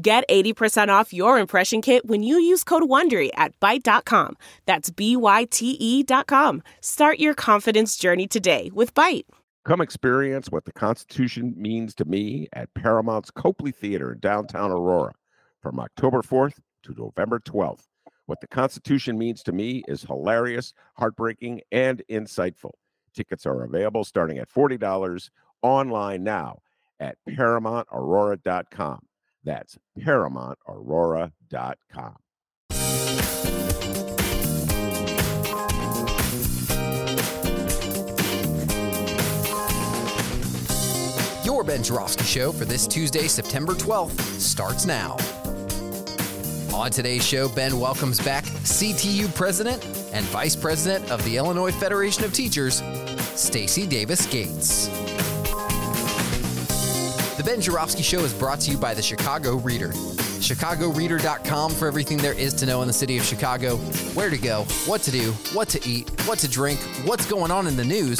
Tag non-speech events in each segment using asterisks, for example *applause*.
Get 80% off your impression kit when you use code WONDERY at Byte.com. That's B-Y-T-E dot com. Start your confidence journey today with Byte. Come experience what the Constitution means to me at Paramount's Copley Theater in downtown Aurora from October 4th to November 12th. What the Constitution means to me is hilarious, heartbreaking, and insightful. Tickets are available starting at $40 online now at ParamountAurora.com. That's ParamountAurora.com. Your Ben Joravsky Show for this Tuesday, September 12th, starts now. On today's show, Ben welcomes back CTU President and Vice President of the Illinois Federation of Teachers, Stacy Davis Gates. The Ben Joravsky Show is brought to you by the Chicago Reader. ChicagoReader.com for everything there is to know in the city of Chicago where to go, what to do, what to eat, what to drink, what's going on in the news.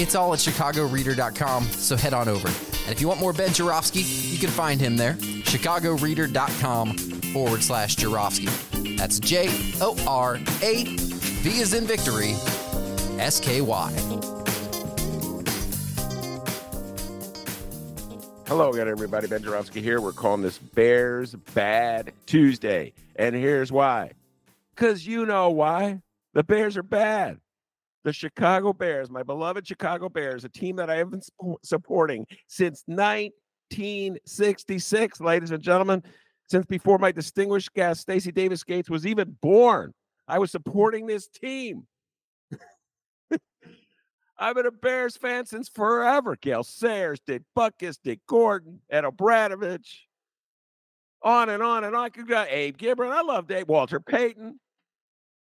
It's all at ChicagoReader.com, so head on over. And if you want more Ben Joravsky, you can find him there, ChicagoReader.com forward slash Joravsky. That's J O R A V is in victory, S K Y. Hello again, everybody. Ben Joravsky here. We're calling this Bears Bad Tuesday. And here's why. Because you know why. The Bears are bad. The Chicago Bears, my beloved Chicago Bears, a team that I have been supporting since 1966, ladies and gentlemen, since before my distinguished guest, Stacy Davis Gates, was even born. I was supporting this team. I've been a Bears fan since forever. Gale Sayers, Dick Butkus, Dick Gordon, Ed O'Bradovich. On and on and on. I could go Abe Gibron. I love Dave Walter Payton.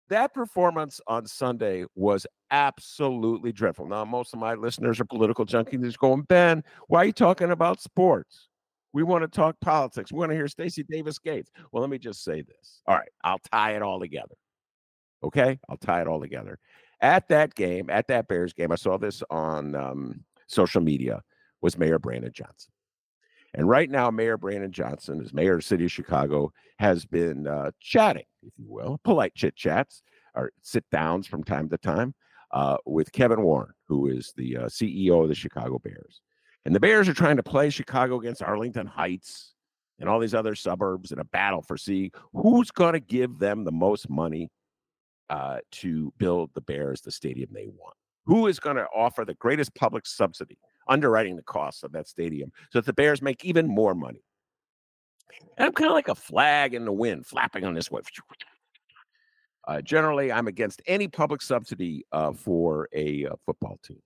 That performance on Sunday was absolutely dreadful. Now, most of my listeners are political junkies. They're going, Ben, why are you talking about sports? We want to talk politics. We want to hear Stacy Davis Gates. Well, let me just say this. All right, I'll tie it all together. Okay, I'll tie it all together. At that game, at that Bears game, I saw this on um, social media. Was Mayor Brandon Johnson, and right now, Mayor Brandon Johnson, as mayor of the city of Chicago, has been uh, chatting, if you will, polite chit chats or sit downs from time to time uh, with Kevin Warren, who is the uh, CEO of the Chicago Bears. And the Bears are trying to play Chicago against Arlington Heights and all these other suburbs in a battle for seeing who's going to give them the most money uh, to build the Bears the stadium they want. Who is going to offer the greatest public subsidy, underwriting the costs of that stadium so that the Bears make even more money? And I'm kind of like a flag in the wind, flapping on this way. Uh, generally, I'm against any public subsidy uh, for a uh, football team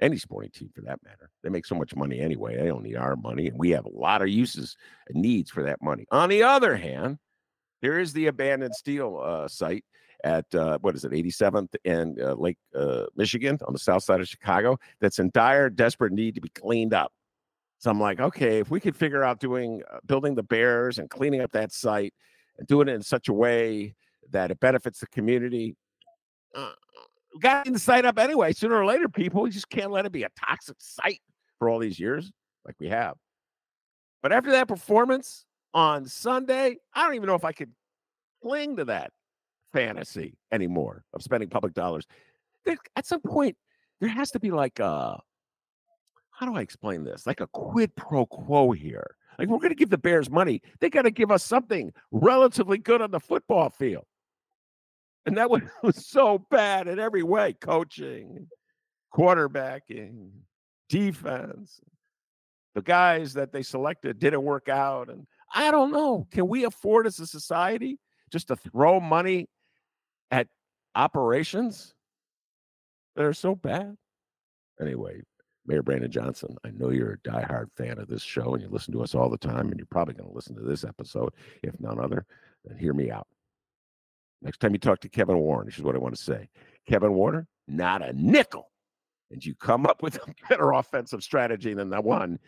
any sporting team for that matter. They make so much money anyway. They don't need our money, and we have a lot of uses and needs for that money. On the other hand, there is the abandoned steel uh, site at uh, what is it, 87th and uh, Lake uh, Michigan on the south side of Chicago that's in dire, desperate need to be cleaned up. So I'm like, okay, if we could figure out doing uh, building the Bears and cleaning up that site and doing it in such a way that it benefits the community, uh, got the site up anyway. Sooner or later, people you just can't let it be a toxic site for all these years, like we have. But after that performance on Sunday, I don't even know if I could cling to that fantasy anymore of spending public dollars. There, at some point, there has to be like a how do I explain this? Like a quid pro quo here. Like we're going to give the Bears money, they got to give us something relatively good on the football field. And that was, *laughs* was so bad in every way coaching, quarterbacking, defense. The guys that they selected didn't work out. And I don't know. Can we afford as a society just to throw money at operations that are so bad? Anyway, Mayor Brandon Johnson, I know you're a diehard fan of this show and you listen to us all the time, and you're probably going to listen to this episode, if none other, then hear me out. Next time you talk to Kevin Warren, this is what I want to say Kevin Warner, not a nickel. And you come up with a *laughs* better offensive strategy than the one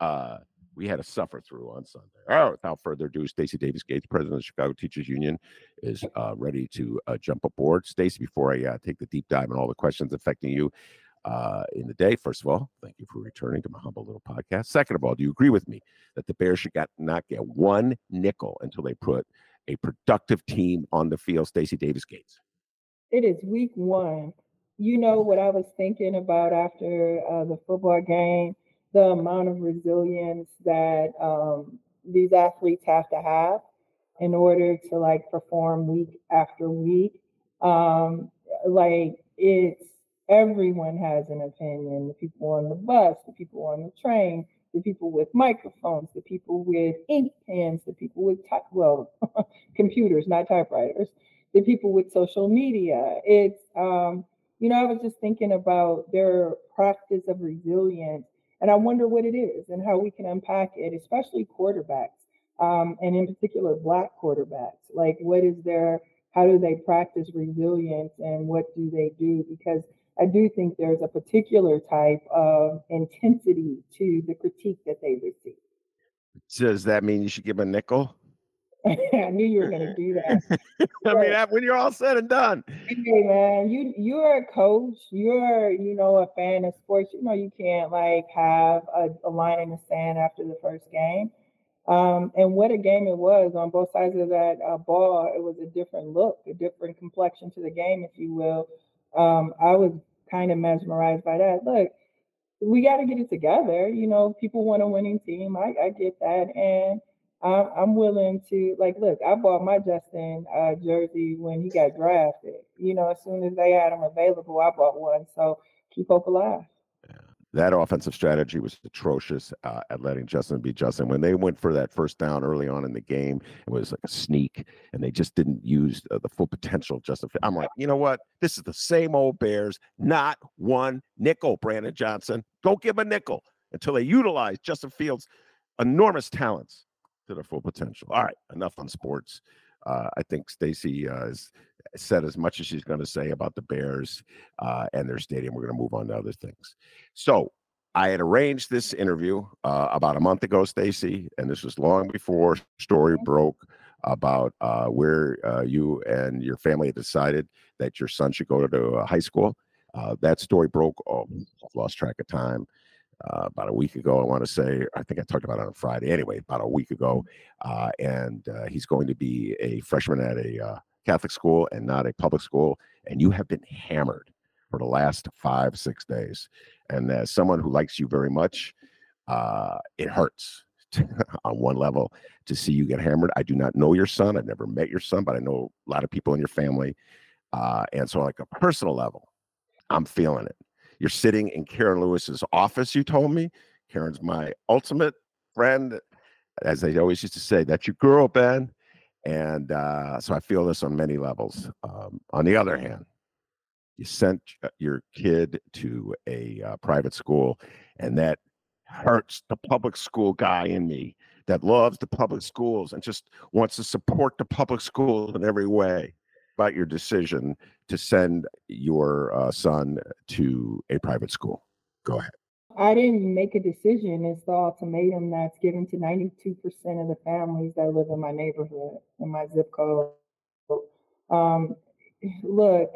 uh, we had to suffer through on Sunday. All right, without further ado, Stacy Davis Gates, president of the Chicago Teachers Union, is uh, ready to uh, jump aboard. Stacy, before I uh, take the deep dive on all the questions affecting you, uh, in the day. First of all, thank you for returning to my humble little podcast. Second of all, do you agree with me that the Bears should not get one nickel until they put a productive team on the field? Stacy Davis Gates. It is week one. You know what I was thinking about after uh, the football game? The amount of resilience that um, these athletes have to have in order to like perform week after week. Um, like it's everyone has an opinion the people on the bus, the people on the train, the people with microphones, the people with ink pens, the people with, type, well, *laughs* computers, not typewriters, the people with social media. It's, um, you know, I was just thinking about their practice of resilience, and I wonder what it is and how we can unpack it, especially quarterbacks, um, and in particular, Black quarterbacks. Like, what is their, how do they practice resilience and what do they do? Because I do think there's a particular type of intensity to the critique that they receive. Does that mean you should give a nickel? *laughs* I knew you were going to do that. *laughs* I mean, when you're all said and done. Hey, man, you you're a coach. You're you know a fan of sports. You know you can't like have a, a line in the sand after the first game. Um, and what a game it was on both sides of that uh, ball. It was a different look, a different complexion to the game, if you will um, I was kind of mesmerized by that. Look, we got to get it together. You know, people want a winning team. I, I get that, and I'm, I'm, willing to like. Look, I bought my Justin uh, jersey when he got drafted. You know, as soon as they had him available, I bought one. So keep hope alive that offensive strategy was atrocious uh, at letting Justin be Justin. When they went for that first down early on in the game, it was like a sneak, and they just didn't use uh, the full potential. Justin, I'm like, you know what? This is the same old Bears. Not one nickel, Brandon Johnson. Don't give a nickel until they utilize Justin Fields' enormous talents to their full potential. All right, enough on sports. Uh, I think Stacy uh, has said as much as she's going to say about the Bears uh, and their stadium. We're going to move on to other things. So I had arranged this interview uh, about a month ago, Stacy, and this was long before story broke about uh, where uh, you and your family had decided that your son should go to high school. that story broke. Oh, I've lost track of time uh, about a week ago. I want to say, I think I talked about it on Friday. Anyway, about a week ago, uh, and uh, he's going to be a freshman at a uh, Catholic school and not a public school. And you have been hammered for the last five, six days. And as someone who likes you very much, uh, it hurts *laughs* on one level to see you get hammered. I do not know your son. I've never met your son, but I know a lot of people in your family. And so, like a personal level, I'm feeling it. You're sitting in Karen Lewis's office, you told me. Karen's my ultimate friend. As I always used to say, that's your girl, Ben. And uh, so I feel this on many levels. Um, on the other hand, you sent uh, your kid to a uh, private school, and that hurts the public school guy in me that loves the public schools and just wants to support the public schools in every way about your decision to send your uh, son to a private school. Go ahead. I didn't make a decision. It's the ultimatum that's given to 92% of the families that live in my neighborhood, in my zip code. Um, look,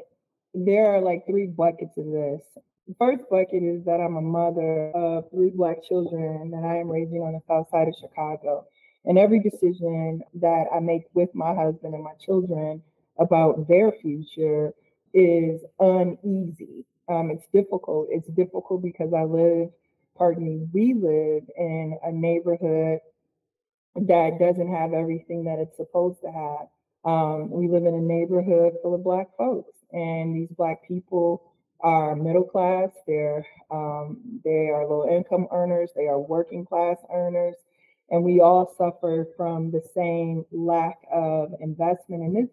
there are like three buckets of this. The first bucket is that I'm a mother of three Black children that I am raising on the south side of Chicago. And every decision that I make with my husband and my children about their future is uneasy. Um, it's difficult. It's difficult because I live, pardon me, we live in a neighborhood that doesn't have everything that it's supposed to have. Um, we live in a neighborhood full of Black folks, and these Black people are middle class. They're um, they are low income earners. They are working class earners, and we all suffer from the same lack of investment. And this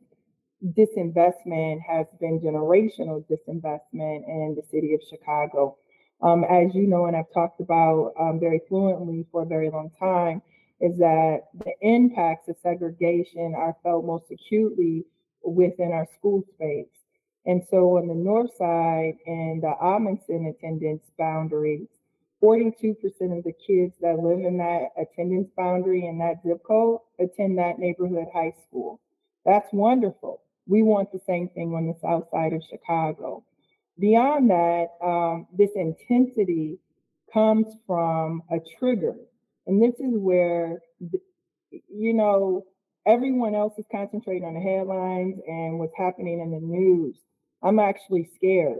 disinvestment has been generational disinvestment in the city of Chicago. um, as you know, and I've talked about um, very fluently for a very long time, is that the impacts of segregation are felt most acutely within our school space. And so on the north side and the Amundsen attendance boundaries, 42% of the kids that live in that attendance boundary in that zip code attend that neighborhood high school. That's wonderful. We want the same thing on the south side of Chicago. Beyond that, um, this intensity comes from a trigger. And this is where, you know, everyone else is concentrating on the headlines and what's happening in the news. I'm actually scared.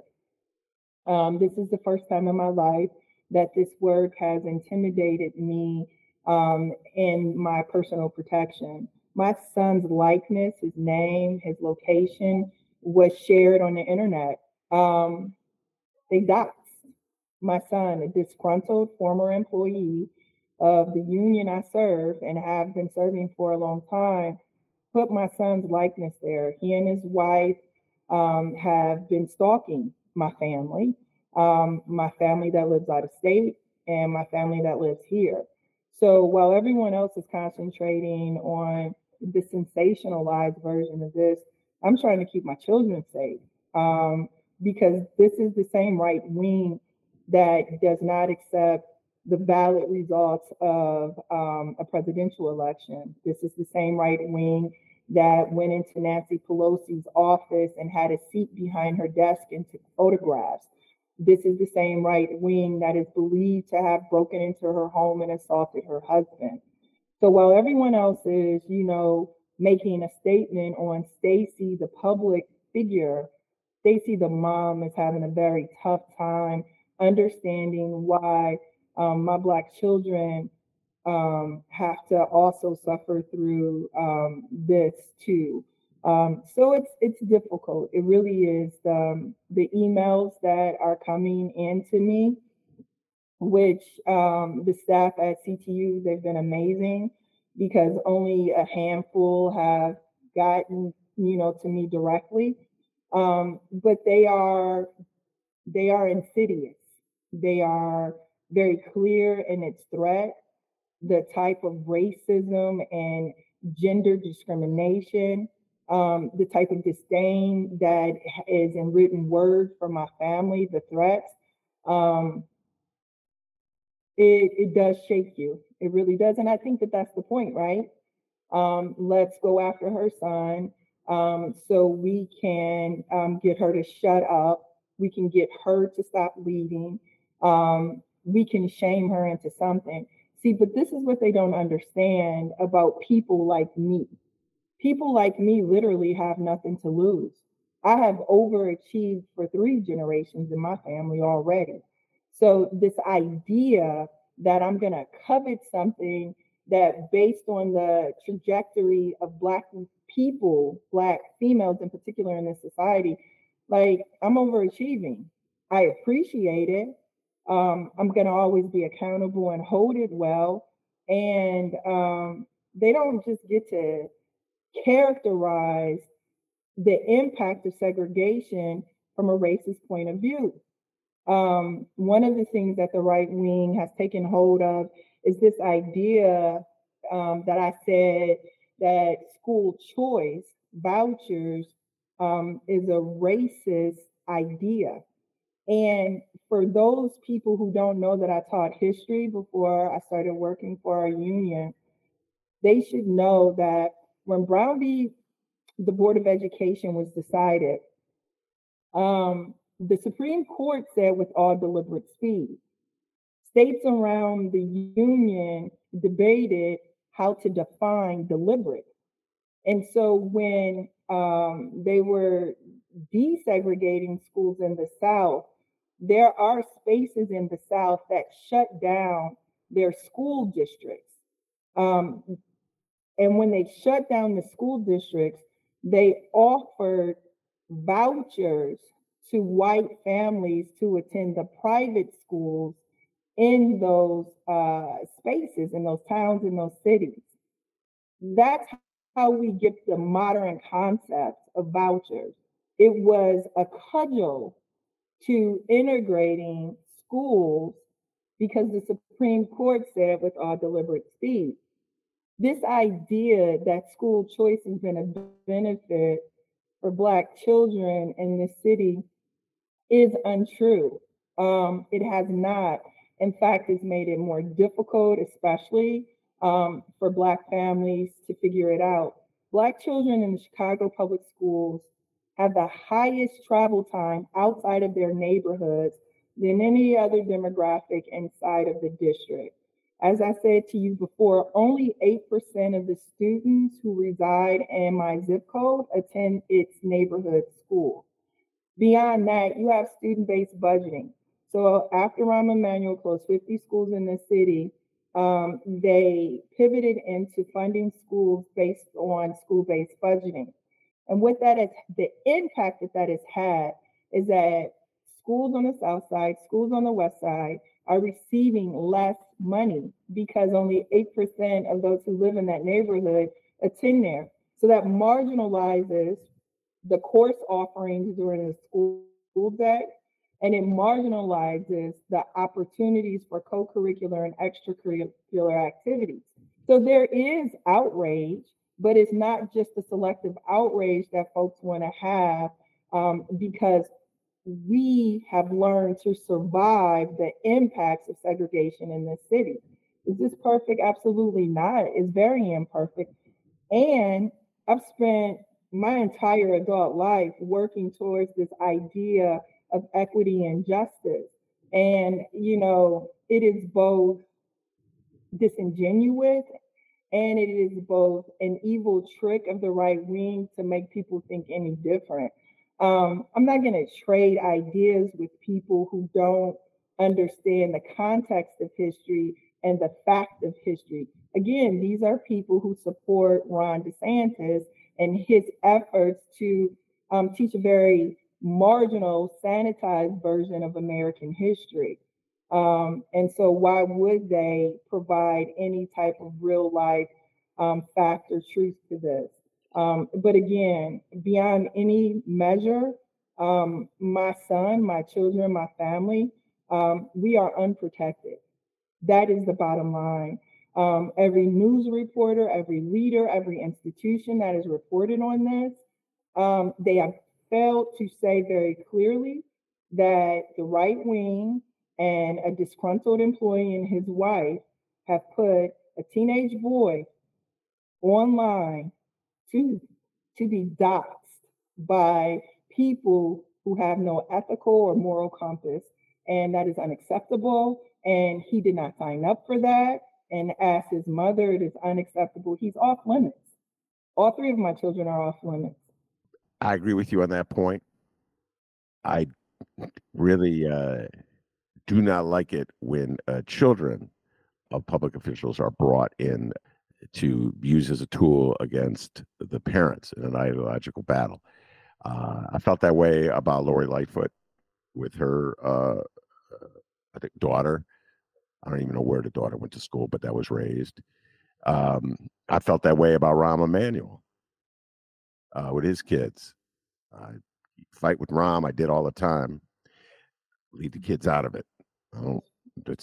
Um, this is the first time in my life that this work has intimidated me um, in my personal protection. My son's likeness, his name, his location was shared on the internet. Um, they doxed my son, a disgruntled former employee of the union I serve and have been serving for a long time, put my son's likeness there. He and his wife um, have been stalking my family um, my family that lives out of state, and my family that lives here. So while everyone else is concentrating on the sensationalized version of this, I'm trying to keep my children safe um, because this is the same right wing that does not accept the valid results of um, a presidential election. This is the same right wing that went into Nancy Pelosi's office and had a seat behind her desk and took photographs. This is the same right wing that is believed to have broken into her home and assaulted her husband. So while everyone else is, you know, making a statement on Stacy, the public figure, Stacy, the mom, is having a very tough time understanding why um, my Black children um, have to also suffer through um, this too. Um, so it's it's difficult. It really is. Um, the emails that are coming in to me, which um, the staff at CTU they've been amazing because only a handful have gotten you know to me directly, um, but they are they are insidious. They are very clear in its threat. The type of racism and gender discrimination um, the type of disdain that is in written words from my family, the threats, um, it, it does shake you. It really does. And I think that that's the point, right? Um, let's go after her son um, so we can um, get her to shut up. We can get her to stop leading. Um, we can shame her into something. See, but this is what they don't understand about people like me people like me literally have nothing to lose. I have overachieved for three generations in my family already. So, this idea that I'm going to covet something that, based on the trajectory of Black people, Black females in particular in this society, like I'm overachieving. I appreciate it. Um, I'm going to always be accountable and hold it well. And um, they don't just get to characterize the impact of segregation from a racist point of view. Um, one of the things that the right wing has taken hold of is this idea um, that I said that school choice vouchers um, is a racist idea. And for those people who don't know that I taught history before I started working for our union, they should know that when Brown v. the Board of Education was decided, um, the Supreme Court said with all deliberate speed. States around the union debated how to define deliberate. And so when um, they were desegregating schools in the South, there are spaces in the South that shut down their school districts. Um, and when they shut down the school districts, they offered vouchers to white families to attend the private schools in those uh, spaces, in those towns, in those cities. That's how we get the modern concept of vouchers. It was a cudgel to integrating schools because the Supreme Court said with all deliberate speed. This idea that school choice has been a benefit for Black children in the city is untrue. Um, it has not. In fact, it's made it more difficult, especially um, for Black families to figure it out. Black children in the Chicago public schools have the highest travel time outside of their neighborhoods than any other demographic inside of the district. As I said to you before, only 8% of the students who reside in my zip code attend its neighborhood school. Beyond that, you have student based budgeting. So after Rahm Emanuel closed 50 schools in the city, um, they pivoted into funding schools based on school based budgeting. And what that is, the impact that that has had is that schools on the south side, schools on the west side are receiving less money because only 8% of those who live in that neighborhood attend there. So that marginalizes the course offerings during the school, day and it marginalizes the opportunities for co-curricular and extracurricular activities. So there is outrage, but it's not just the selective outrage that folks want to have um, because we have learned to survive the impacts of segregation in this city. Is this perfect? Absolutely not. It's very imperfect. And I've spent my entire adult life working towards this idea of equity and justice. And, you know, it is both disingenuous and it is both an evil trick of the right wing to make people think any different. Um, I'm not going to trade ideas with people who don't understand the context of history and the fact of history. Again, these are people who support Ron DeSantis and his efforts to um, teach a very marginal, sanitized version of American history. Um, and so, why would they provide any type of real life um, fact or truth to this? Um, but again, beyond any measure, um, my son, my children, my family, um, we are unprotected. That is the bottom line. Um, every news reporter, every leader, every institution that is reported on this, um, they have failed to say very clearly that the right wing and a disgruntled employee and his wife have put a teenage boy online to, to be doxxed by people who have no ethical or moral compass. And that is unacceptable. And he did not sign up for that. And as his mother, it is unacceptable. He's off limits. All three of my children are off limits. I agree with you on that point. I really uh, do not like it when uh, children of public officials are brought in to use as a tool against the parents in an ideological battle. Uh, I felt that way about Lori Lightfoot with her, uh, I think, daughter. I don't even know where the daughter went to school, but that was raised. Um, I felt that way about Rahm Emanuel uh, with his kids. I fight with Rahm. I did all the time. Leave the kids out of it. I don't. The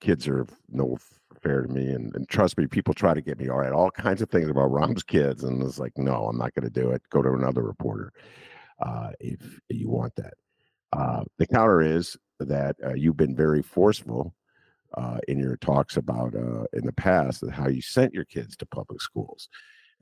kids are no fair to me, and, and trust me, people try to get me all right, all kinds of things about Rahm's kids, and it's like, no, I'm not going to do it. Go to another reporter uh, if you want that. Uh, the counter is that uh, you've been very forceful uh, in your talks about uh, in the past how you sent your kids to public schools.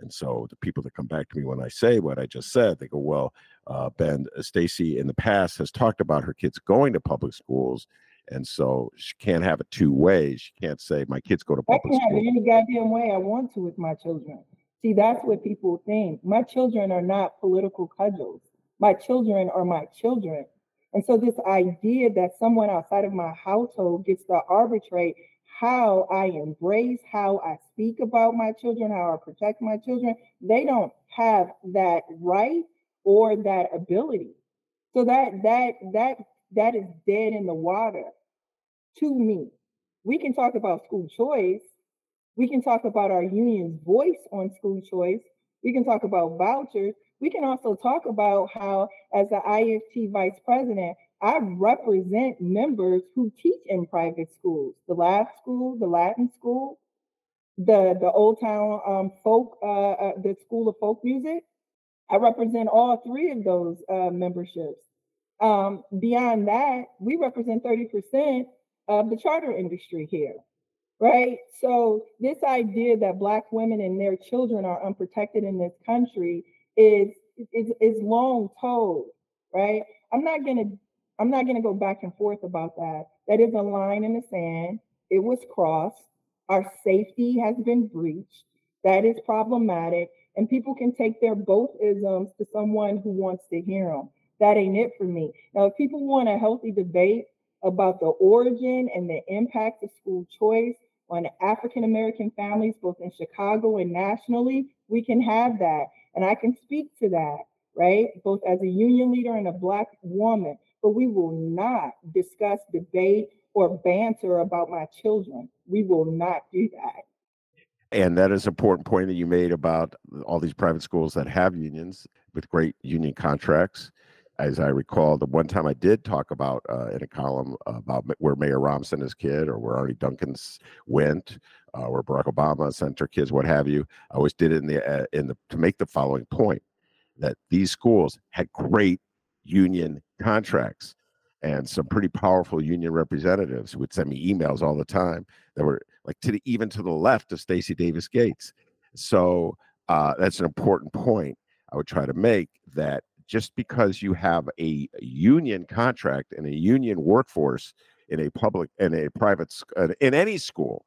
And so the people that come back to me when I say what I just said, they go, "Well, uh, Ben, uh, Stacy in the past has talked about her kids going to public schools, and so she can't have it two ways. She can't say my kids go to public schools. I can have any goddamn way I want to with my children. See, that's what people think. My children are not political cudgels. My children are my children. And so this idea that someone outside of my household gets to arbitrate how I embrace, how I speak about my children, how I protect my children, they don't have that right or that ability. So that that that that is dead in the water to me. We can talk about school choice. We can talk about our union's voice on school choice. We can talk about vouchers. We can also talk about how, as the IFT vice president, I represent members who teach in private schools, the lab school, the Latin school, the the Old Town um, folk, uh, uh, the School of Folk Music. I represent all three of those uh, memberships. Um, beyond that, we represent 30% of the charter industry here, right? So this idea that Black women and their children are unprotected in this country is is, is long told, right? I'm not gonna I'm not gonna go back and forth about that. That is a line in the sand. It was crossed. Our safety has been breached. That is problematic. And people can take their both isms to someone who wants to hear them. That ain't it for me. Now, if people want a healthy debate about the origin and the impact of school choice on African American families, both in Chicago and nationally, we can have that. And I can speak to that, right? Both as a union leader and a Black woman. But we will not discuss, debate, or banter about my children. We will not do that. And that is an important point that you made about all these private schools that have unions with great union contracts. As I recall, the one time I did talk about uh, in a column about where Mayor Rahm's his kid or where Arne Duncan's went, uh, where Barack Obama sent her kids, what have you. I always did it in the uh, in the to make the following point that these schools had great union contracts and some pretty powerful union representatives would send me emails all the time that were like to the, even to the left of Stacy Davis Gates. So uh, that's an important point I would try to make that just because you have a union contract and a union workforce in a public in a private uh, in any school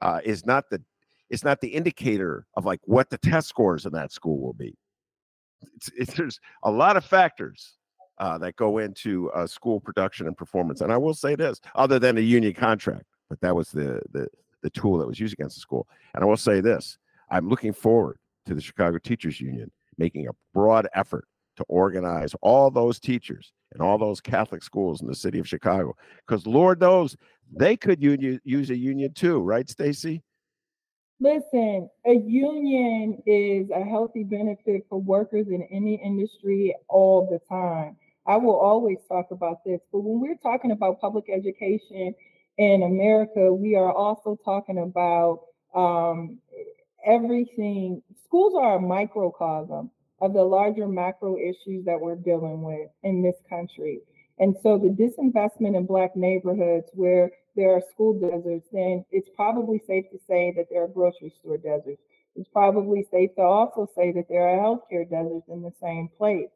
uh, is not the it's not the indicator of like what the test scores in that school will be. It's, it's, there's a lot of factors uh, that go into uh, school production and performance. And I will say this, other than a union contract, but that was the the the tool that was used against the school. And I will say this: I'm looking forward to the Chicago Teachers Union making a broad effort to organize all those teachers and all those Catholic schools in the city of Chicago, because Lord knows they could union, use a union too, right, Stacy? Listen, a union is a healthy benefit for workers in any industry all the time. I will always talk about this. But when we're talking about public education in America, we are also talking about um, everything. Schools are a microcosm of the larger macro issues that we're dealing with in this country. And so the disinvestment in Black neighborhoods where there are school deserts, then it's probably safe to say that there are grocery store deserts. It's probably safe to also say that there are healthcare deserts in the same place.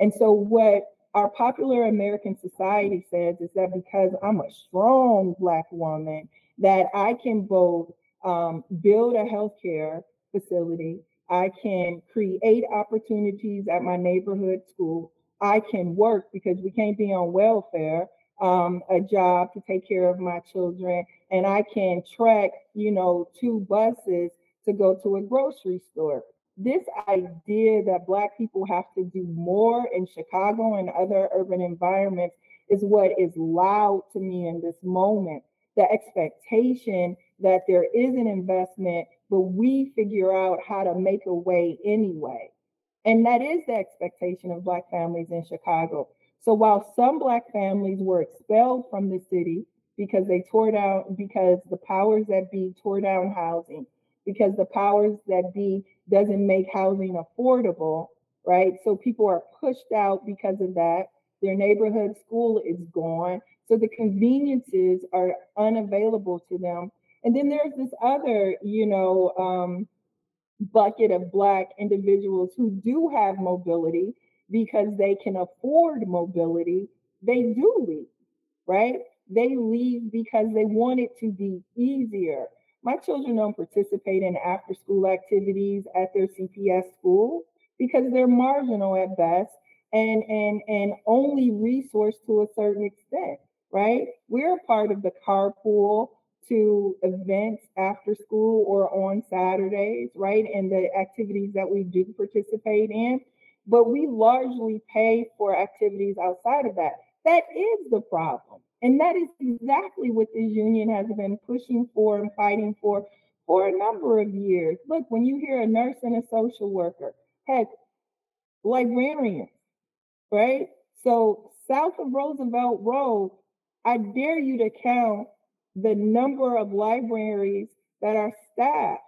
And so what our popular American society says is that because I'm a strong Black woman, that I can both um, build a healthcare facility, I can create opportunities at my neighborhood school, I can work because we can't be on welfare, um, a job to take care of my children, and I can track, you know, two buses to go to a grocery store. This idea that Black people have to do more in Chicago and other urban environments is what is loud to me in this moment. The expectation that there is an investment, but we figure out how to make a way anyway. And that is the expectation of Black families in Chicago. So while some Black families were expelled from the city because they tore down, because the powers that be tore down housing, because the powers that be doesn't make housing affordable, right? So people are pushed out because of that. Their neighborhood school is gone. So the conveniences are unavailable to them. And then there's this other, you know, um, bucket of Black individuals who do have mobility because they can afford mobility. They do leave, right? They leave because they want it to be easier. My children don't participate in after school activities at their CPS school because they're marginal at best and and and only resource to a certain extent, right? We're a part of the carpool to events after school or on Saturdays, right? And the activities that we do participate in, but we largely pay for activities outside of that. That is the problem. And that is exactly what this union has been pushing for and fighting for for a number of years. Look, when you hear a nurse and a social worker, heck, librarians, right? So south of Roosevelt Road, I dare you to count the number of libraries that are staffed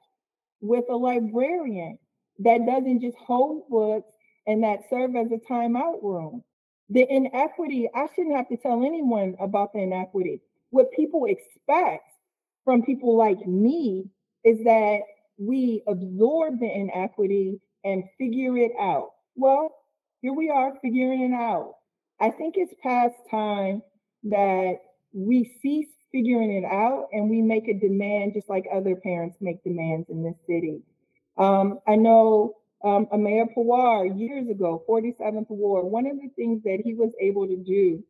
with a librarian that doesn't just hold books and that serve as a timeout room. The inequity, I shouldn't have to tell anyone about the inequity. What people expect from people like me is that we absorb the inequity and figure it out. Well, here we are figuring it out. I think it's past time that we cease figuring it out and we make a demand just like other parents make demands in this city. Um, I know um, Ameya Pawar years ago, 47th Ward, one of the things that he was able to do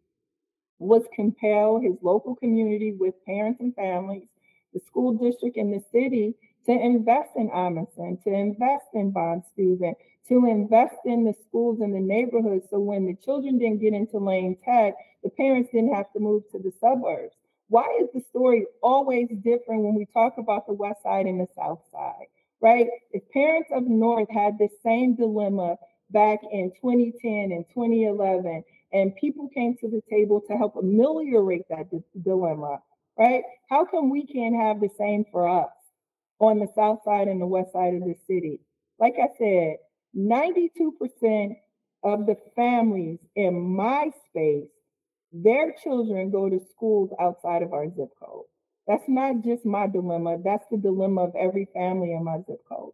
was compel his local community with parents and families, the school district and the city to invest in Amundsen, to invest in Bond Student, to invest in the schools in the neighborhood. So when the children didn't get into Lane Tech, the parents didn't have to move to the suburbs. Why is the story always different when we talk about the West Side and the South Side, right? If parents of North had the same dilemma back in 2010 and 2011, and people came to the table to help ameliorate that d- dilemma, right? How come we can't have the same for us on the South Side and the West Side of the city? Like I said, 92% of the families in my space, their children go to schools outside of our zip code. That's not just my dilemma, that's the dilemma of every family in my zip code.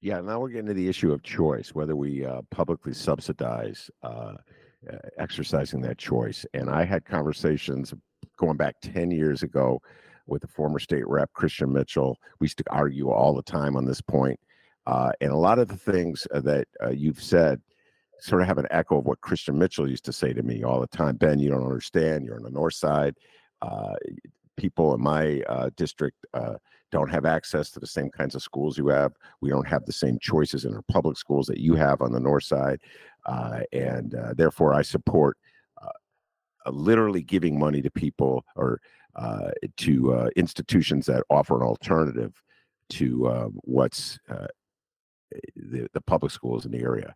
Yeah, now we're getting to the issue of choice, whether we uh, publicly subsidize uh, uh, exercising that choice. And I had conversations going back 10 years ago with the former state rep, Christian Mitchell. We used to argue all the time on this point. Uh, and a lot of the things uh, that uh, you've said sort of have an echo of what Christian Mitchell used to say to me all the time Ben, you don't understand. You're on the north side. Uh, people in my uh, district uh, don't have access to the same kinds of schools you have. We don't have the same choices in our public schools that you have on the north side. Uh, and uh, therefore, I support uh, literally giving money to people or to institutions that offer an alternative to what's eh, the, the public schools in the area.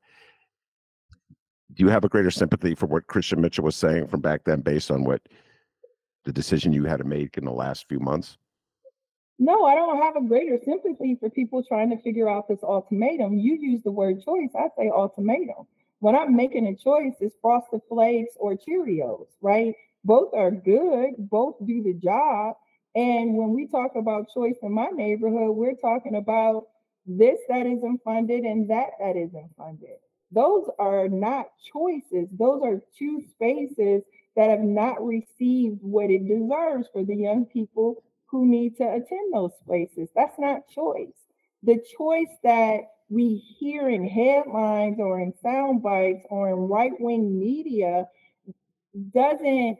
Do you have a greater sympathy for what Christian Mitchell was saying from back then based on what the decision you had to make in the last few months? No, I don't have a greater sympathy for people trying to figure out this ultimatum. You use the word choice, I say ultimatum. When I'm making a choice, it's frosted flakes or Cheerios, right? Both are good, both do the job. And when we talk about choice in my neighborhood, we're talking about this that isn't funded and that that isn't funded. Those are not choices. Those are two spaces that have not received what it deserves for the young people who need to attend those spaces. That's not choice. The choice that we hear in headlines or in sound bites or in right-wing media doesn't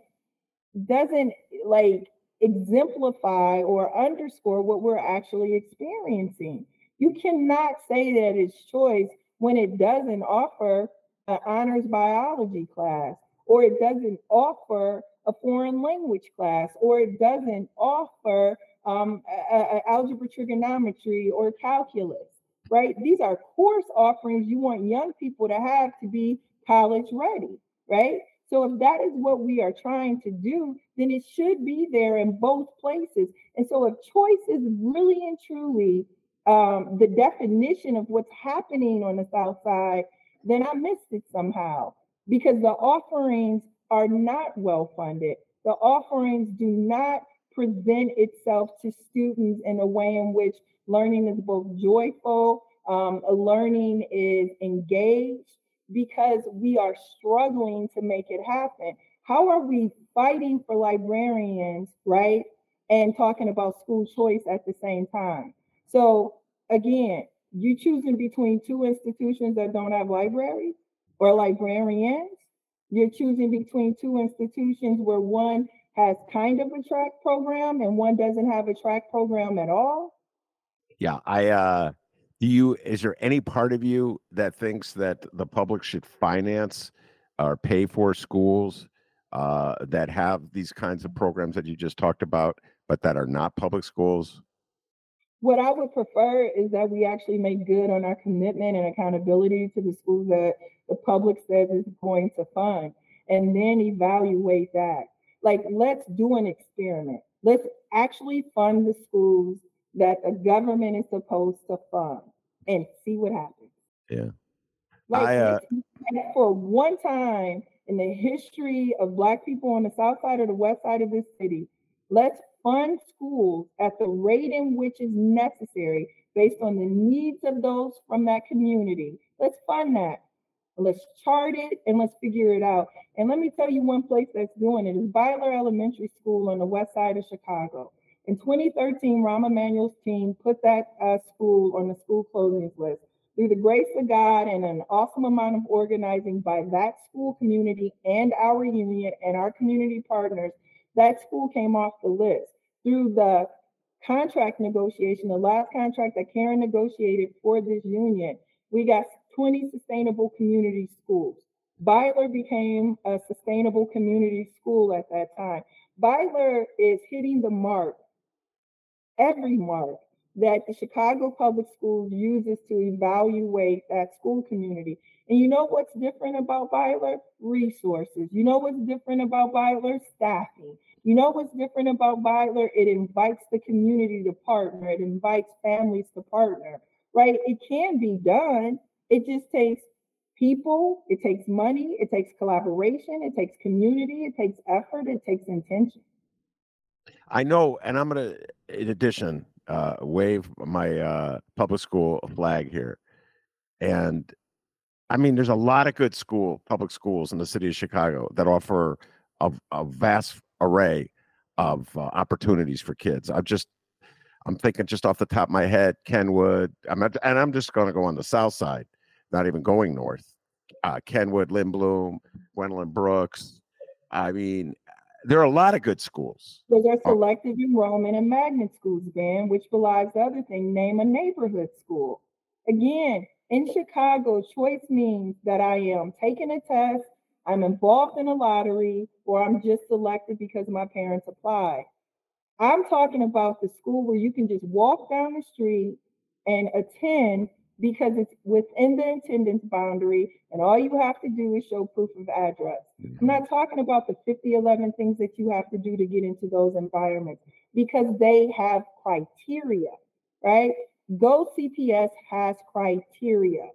doesn't like exemplify or underscore what we're actually experiencing. You cannot say that it's choice when it doesn't offer an honors biology class, or it doesn't offer a foreign language class, or it doesn't offer um, a, a algebra trigonometry or calculus, right? These are course offerings you want young people to have to be college ready, right? So if that is what we are trying to do, then it should be there in both places. And so if choice is really and truly um, the definition of what's happening on the South Side, then I missed it somehow because the offerings are not well funded. The offerings do not present itself to students in a way in which learning is both joyful, um, learning is engaged, because we are struggling to make it happen. How are we fighting for librarians, right? And talking about school choice at the same time? So again, you choosing between two institutions that don't have libraries or librarians. You're choosing between two institutions where one has kind of a track program and one doesn't have a track program at all. Yeah, I uh do you is there any part of you that thinks that the public should finance or pay for schools uh, that have these kinds of programs that you just talked about, but that are not public schools? What I would prefer is that we actually make good on our commitment and accountability to the schools that the public says is going to fund. and then evaluate that. Like, let's do an experiment. Let's actually fund the schools that the government is supposed to fund and see what happens. Yeah. Like, I, uh, for one time in the history of Black people on the south side or the west side of this city, let's fund schools at the rate in which is necessary based on the needs of those from that community. Let's fund that. Let's chart it and let's figure it out. And let me tell you one place that's doing it is Beidler Elementary School on the west side of Chicago. In 2013, Rahm Emanuel's team put that uh, school on the school closings list. Through the grace of God and an awesome amount of organizing by that school community and our union and our community partners, that school came off the list. Through the contract negotiation, the last contract that Karen negotiated for this union, we got 20 sustainable community schools. Beidler became a sustainable community school at that time. Beidler is hitting the mark, every mark that the Chicago Public Schools uses to evaluate that school community. And you know what's different about Beidler? Resources. You know what's different about Beidler? Staffing. You know what's different about Beidler? It invites the community to partner. It invites families to partner, right? It can be done. It just takes people, it takes money, it takes collaboration, it takes community, it takes effort, it takes intention. I know, and I'm gonna, in addition, uh, wave my uh, public school flag here, and I mean, there's a lot of good school, public schools in the city of Chicago that offer a, a vast array of uh, opportunities for kids. I'm just, I'm thinking just off the top of my head, Kenwood. I'm at, and I'm just going to go on the south side not even going north. Uh, Kenwood, Lindblom, Gwendolyn Brooks. I mean, there are a lot of good schools. Those are oh. selective enrollment and magnet schools, Ben, which belies the other thing. Name a neighborhood school. Again, in Chicago, choice means that I am taking a test, I'm involved in a lottery, or I'm just selected because my parents applied. I'm talking about the school where you can just walk down the street and attend because it's within the attendance boundary and all you have to do is show proof of address. I'm not talking about the 50, 11 things that you have to do to get into those environments because they have criteria, right? Go CPS has criteria.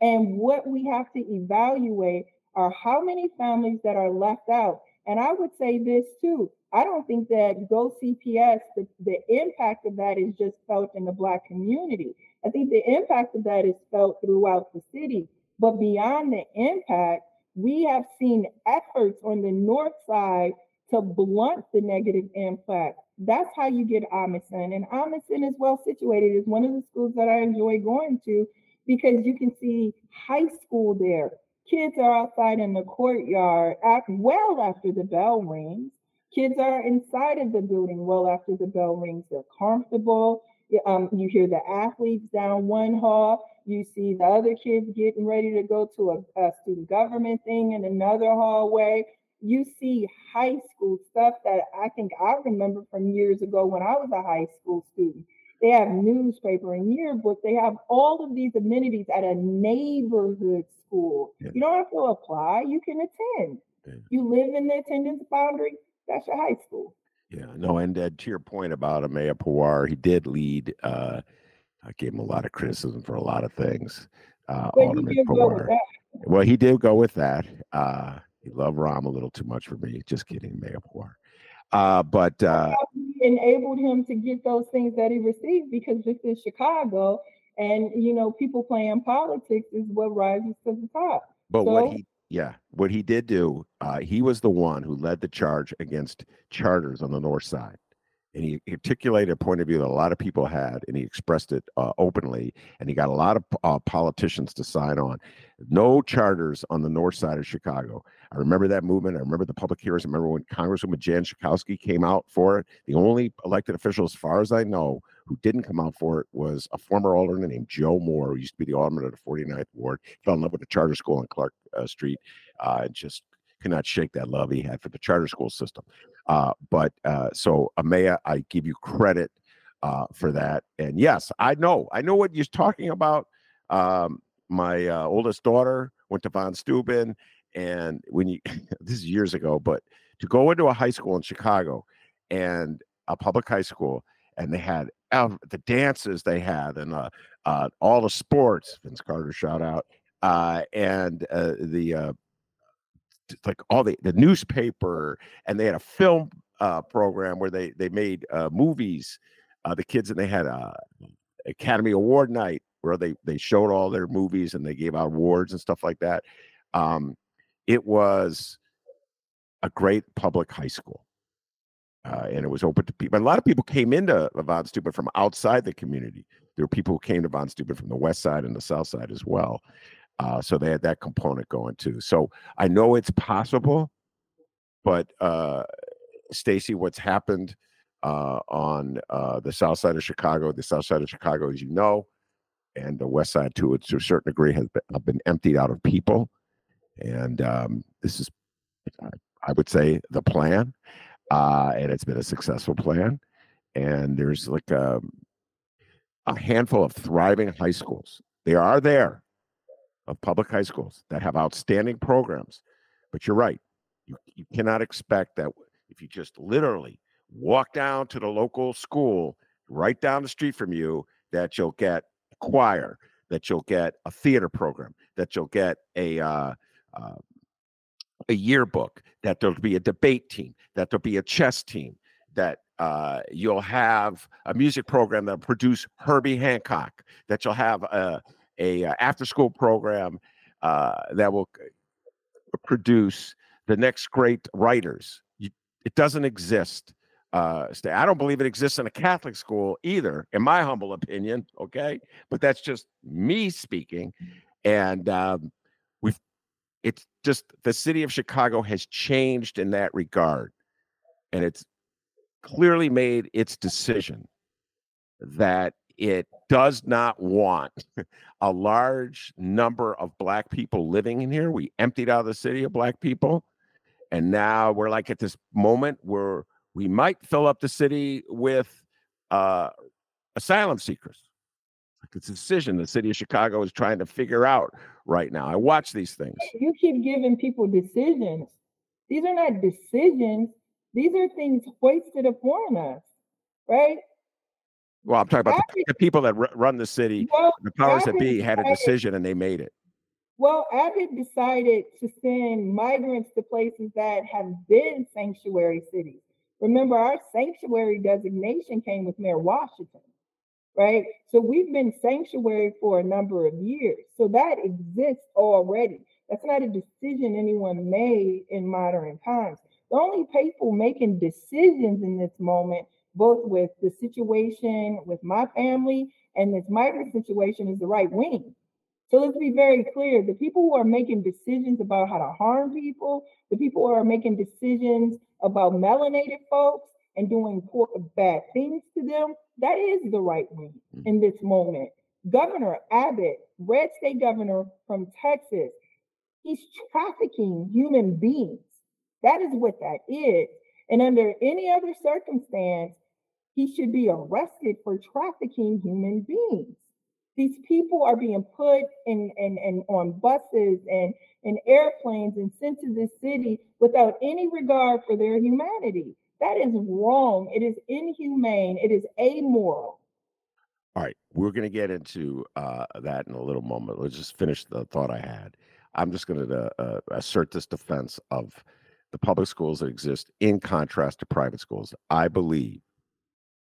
And what we have to evaluate are how many families that are left out. And I would say this too. I don't think that Go CPS, the, the impact of that is just felt in the Black community. I think the impact of that is felt throughout the city. But beyond the impact, we have seen efforts on the north side to blunt the negative impact. That's how you get Amundsen. And Amundsen is well situated. It's one of the schools that I enjoy going to because you can see high school there. Kids are outside in the courtyard at, well after the bell rings. Kids are inside of the building well after the bell rings. They're comfortable. Um, you hear the athletes down one hall. You see the other kids getting ready to go to a, a student government thing in another hallway. You see high school stuff that I think I remember from years ago when I was a high school student. They have newspaper and yearbook. They have all of these amenities at a neighborhood school. Yeah. You don't have to apply. You can attend. Yeah. You live in the attendance boundary. That's your high school. Yeah, no, and uh, to your point about Ameya Pawar, he did lead. Uh, I gave him a lot of criticism for a lot of things. Uh, But you Alderman did go with Pawar. that. Well, he did go with that. Uh, he loved Rahm a little too much for me. Just kidding, Ameya Pawar. Uh, but uh, enabled him to get those things that he received because this is Chicago, and you know, people playing politics is what rises to the top. but what he yeah, what he did do, uh, he was the one who led the charge against charters on the north side. And he articulated a point of view that a lot of people had, and he expressed it uh, openly. And he got a lot of uh, politicians to sign on. No charters on the north side of Chicago. I remember that movement. I remember the public hearings. I remember when Congresswoman Jan Schakowsky came out for it. The only elected official, as far as I know, who didn't come out for it was a former alderman named Joe Moore, who used to be the alderman of the 49th Ward. Fell in love with the charter school on Clark uh, Street. Uh, and just could not shake that love he had for the charter school system. Uh, but uh, so, Ameya, I give you credit uh, for that. And yes, I know, I know what you're talking about. Um, my uh, oldest daughter went to Von Steuben, and when you *laughs* this is years ago, but to go into a high school in Chicago and a public high school, and they had uh, the dances they had and uh, uh, all the sports. Vince Carter shout out uh, and uh, the uh, like all the the newspaper, and they had a film uh, program where they they made movies. The kids and they had a Academy Award night where they they showed all their movies and they gave out awards and stuff like that. Um, it was a great public high school. Uh, and it was open to people. A lot of people came into Von Steuben from outside the community. There were people who came to Von Steuben from the west side and the south side as well. Uh, so they had that component going too. So I know it's possible, but uh, Stacy, what's happened uh, on uh, the south side of Chicago, the south side of Chicago, as you know, and the west side too, to a certain degree, has been, have been emptied out of people. And um, this is, I would say, the plan uh, and it's been a successful plan. And there's like a, a handful of thriving high schools. They are there of public high schools that have outstanding programs. But you're right. You, you cannot expect that if you just literally walk down to the local school right down the street from you, that you'll get a choir, that you'll get a theater program, that you'll get a uh, uh, a yearbook, that there'll be a debate team, that there'll be a chess team, that uh, you'll have a music program that'll produce Herbie Hancock, that you'll have a, a, uh, after school program uh, that will produce the next great writers. You, it doesn't exist. Uh, I don't believe it exists in a Catholic school either, in my humble opinion. Okay, but that's just me speaking, and um, it's just the city of Chicago has changed in that regard. And it's clearly made its decision that it does not want a large number of black people living in here. We emptied out the city of black people. And now we're like at this moment where we might fill up the city with uh, asylum seekers. It's a decision the city of Chicago is trying to figure out right now. I watch these things. You keep giving people decisions. These are not decisions. These are things hoisted upon us, right? Well, I'm talking about the, the, people that r- run the city. Well, the powers that be had a decision and they made it. Well, Abbott decided to send migrants to places that have been sanctuary cities. Remember, our sanctuary designation came with Mayor Washington right? So we've been sanctuary for a number of years. So that exists already. That's not a decision anyone made in modern times. The only people making decisions in this moment, both with the situation with my family and this migrant situation, is the right wing. So let's be very clear. The people who are making decisions about how to harm people, the people who are making decisions about melanated folks and doing poor, bad things to them, that is the right wing mm-hmm. in this moment. Governor Abbott, red state governor from Texas, he's trafficking human beings. That is what that is. And under any other circumstance, he should be arrested for trafficking human beings. These people are being put in, in, in on buses and in airplanes and sent to this city without any regard for their humanity. That is wrong. It is inhumane. It is amoral. All right, we're going to get into uh, that in a little moment. Let's just finish the thought I had. I'm just going to uh, assert this defense of the public schools that exist in contrast to private schools. I believe,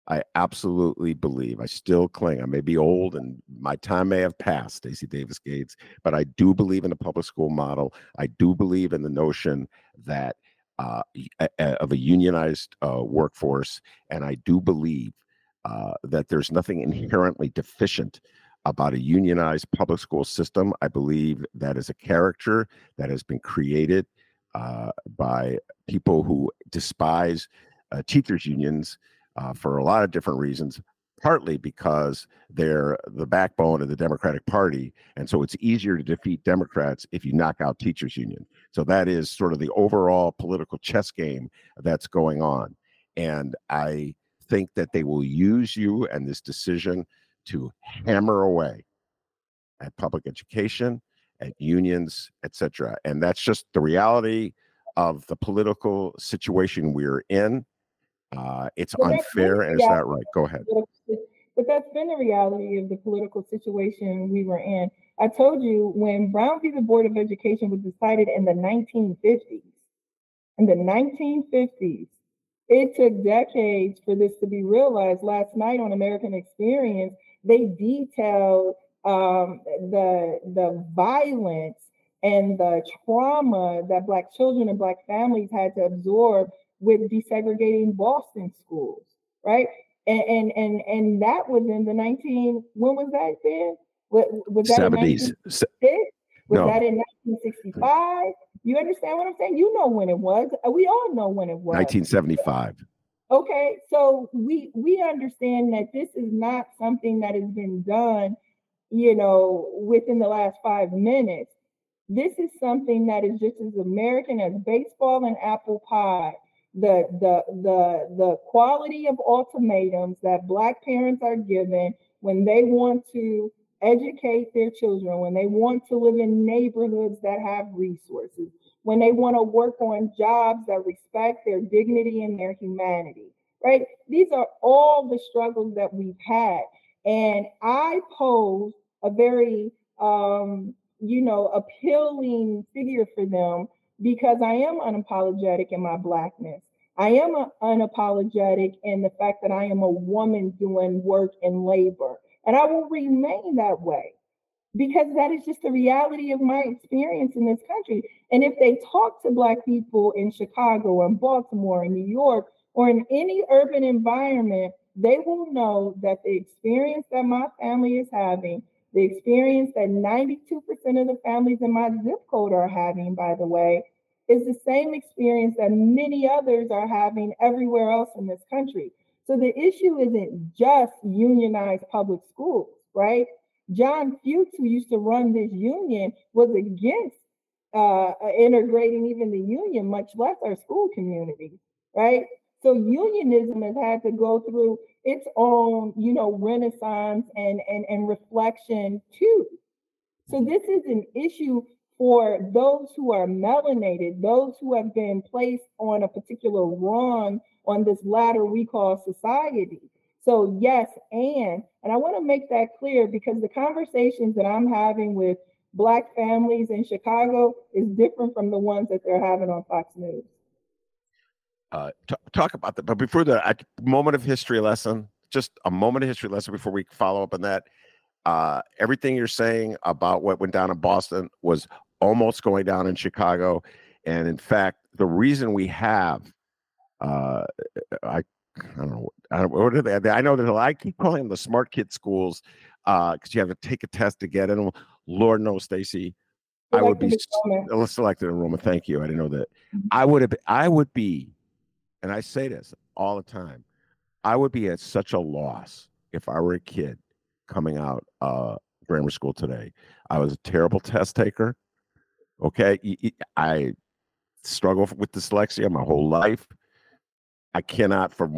I absolutely believe, I still cling. I may be old and my time may have passed, Stacy Davis Gates, but I do believe in the public school model. I do believe in the notion that uh, of a unionized uh, workforce. And I do believe uh, that there's nothing *laughs* inherently deficient about a unionized public school system. I believe that is a character that has been created uh, by people who despise uh, teachers' unions uh, for a lot of different reasons, partly because they're the backbone of the Democratic Party. And so it's easier to defeat Democrats if you knock out teachers' union. So that is sort of the overall political chess game that's going on. And I think that they will use you and this decision to hammer away at public education at unions, etc. And that's just the reality of the political situation we're in. Uh, it's but unfair and it's not right. Go ahead. But that's been the reality of the political situation we were in. I told you when Brown v. the Board of Education was decided in the 1950s, in the 1950s, it took decades for this to be realized. Last night on American Experience, they detailed um, the the violence and the trauma that Black children and Black families had to absorb with desegregating Boston schools, right? And and and, and that was in the 19 when was that then? Was, was that 70s. Was no. that in 1965? You understand what I'm saying? You know when it was. Uh, we all know when it was. 1975. Okay, so we we understand that this is not something that has been done, you know, within the last five minutes. This is something that is just as American as baseball and apple pie. The the the the quality of ultimatums that black parents are given when they want to educate their children, when they want to live in neighborhoods that have resources, when they want to work on jobs that respect their dignity and their humanity, right? These are all the struggles that we've had. And I pose a very, um, you know, appealing figure for them because I am unapologetic in my Blackness. I am unapologetic in the fact that I am a woman doing work and labor. And I will remain that way because that is just the reality of my experience in this country. And if they talk to Black people in Chicago and Baltimore and New York or in any urban environment, they will know that the experience that my family is having, the experience that 92% of the families in my zip code are having, by the way, is the same experience that many others are having everywhere else in this country. So the issue isn't just unionized public schools, right? John Fewkes, who used to run this union, was against uh, integrating even the union, much less our school community, right? So unionism has had to go through its own, you know, renaissance and and and reflection too. So mm-hmm. this is an issue for those who are melanated, those who have been placed on a particular rung on this ladder we call society. So yes, and and I want to make that clear because the conversations that I'm having with black families in Chicago is different from the ones that they're having on Fox News. Uh, t- talk about that, but before that, a moment of history lesson. Just a moment of history lesson before we follow up on that. Uh, everything you're saying about what went down in Boston was almost going down in Chicago, and in fact, the reason we have uh, I, I don't know. I don't, what are they? I know that I keep calling them the smart kid schools because uh, you have to take a test to get in. Lord knows, Stacy, I would be selected enrollment. Thank you. I didn't know that. Mm-hmm. I would have. I would be, and I say this all the time. I would be at such a loss if I were a kid coming out uh, grammar school today. I was a terrible *laughs* test taker. Okay, I struggle with dyslexia my whole life. I cannot for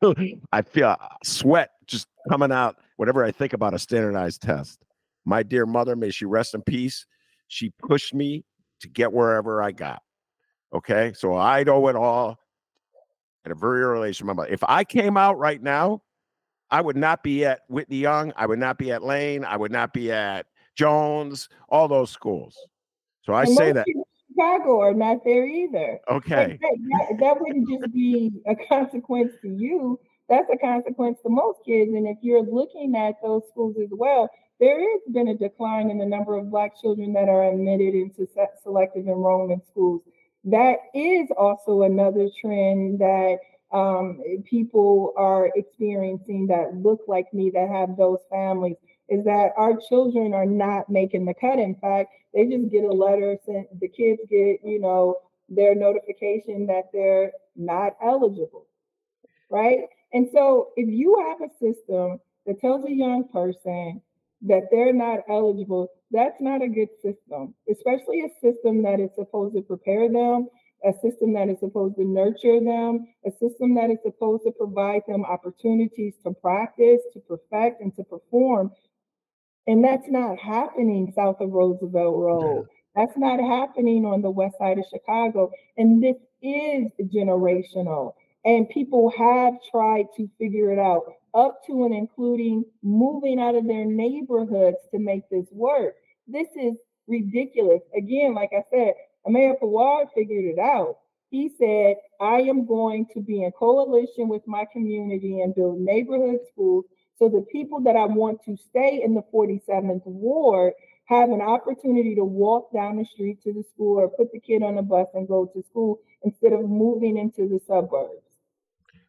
*laughs* I feel sweat just coming out whenever I think about a standardized test. My dear mother, may she rest in peace. She pushed me to get wherever I got. Okay. So I owe it all at a very early age. Remember, if I came out right now, I would not be at Whitney Young. I would not be at Lane. I would not be at Jones, all those schools. So I say that. Chicago are not there either. Okay. That, that, that, wouldn't just be a consequence to you. That's a consequence to most kids. And if you're looking at those schools as well, there has been a decline in the number of Black children that are admitted into selective enrollment schools. That is also another trend that um, people are experiencing that look like me that have those families is that our children are not making the cut. In fact, they just get a letter sent, the kids get, you know, their notification that they're not eligible, right? And so if you have a system that tells a young person that they're not eligible, that's not a good system, especially a system that is supposed to prepare them, a system that is supposed to nurture them, a system that is supposed to provide them opportunities to practice, to perfect, and to perform And that's not happening south of Roosevelt Road. That's not happening on the west side of Chicago. And this is generational. And people have tried to figure it out, up to and including moving out of their neighborhoods to make this work. This is ridiculous. Again, like I said, Mayor Pawar figured it out. He said, I am going to be in coalition with my community and build neighborhood schools so the people that I want to stay in the 47th Ward have an opportunity to walk down the street to the school or put the kid on a bus and go to school instead of moving into the suburbs.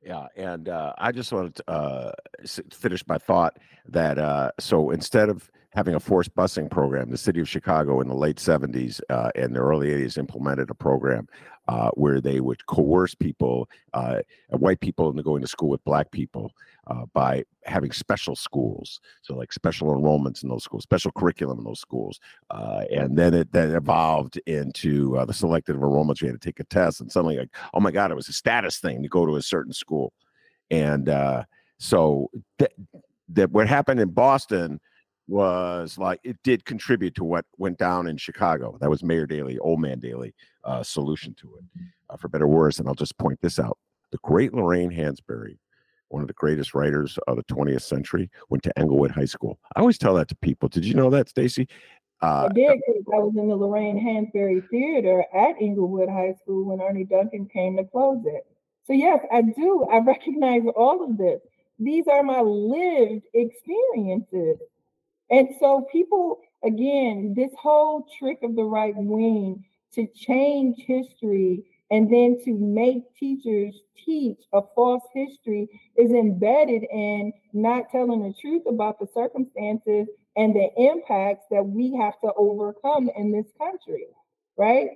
Yeah, and uh, I just wanted to uh, finish my thought that uh, so instead of having a forced busing program, the city of Chicago in the late 70s uh, and the early 80s implemented a program uh, where they would coerce people, uh, white people, into going to school with black people uh, by having special schools. So, like special enrollments in those schools, special curriculum in those schools. Uh, and then it then evolved into uh, the selective enrollments. You had to take a test, and suddenly, like, oh my God, it was a status thing to go to a certain school. And uh, so, that what happened in Boston was like it did contribute to what went down in Chicago. That was Mayor Daley, Old Man Daley, uh, solution to it, uh, for better or worse. And I'll just point this out: the great Lorraine Hansberry, one of the greatest writers of the 20th century, went to Englewood High School. I always tell that to people. Did you know that, Stacy? Uh, I did I was in the Lorraine Hansberry Theater at Englewood High School when Arne Duncan came to close it. So yes, I do. I *laughs* recognize all of this. These are my lived experiences. And so people, again, this whole trick of the right wing to change history and then to make teachers teach a false history is embedded in not telling the truth about the circumstances and the impacts that we have to overcome in this country, right?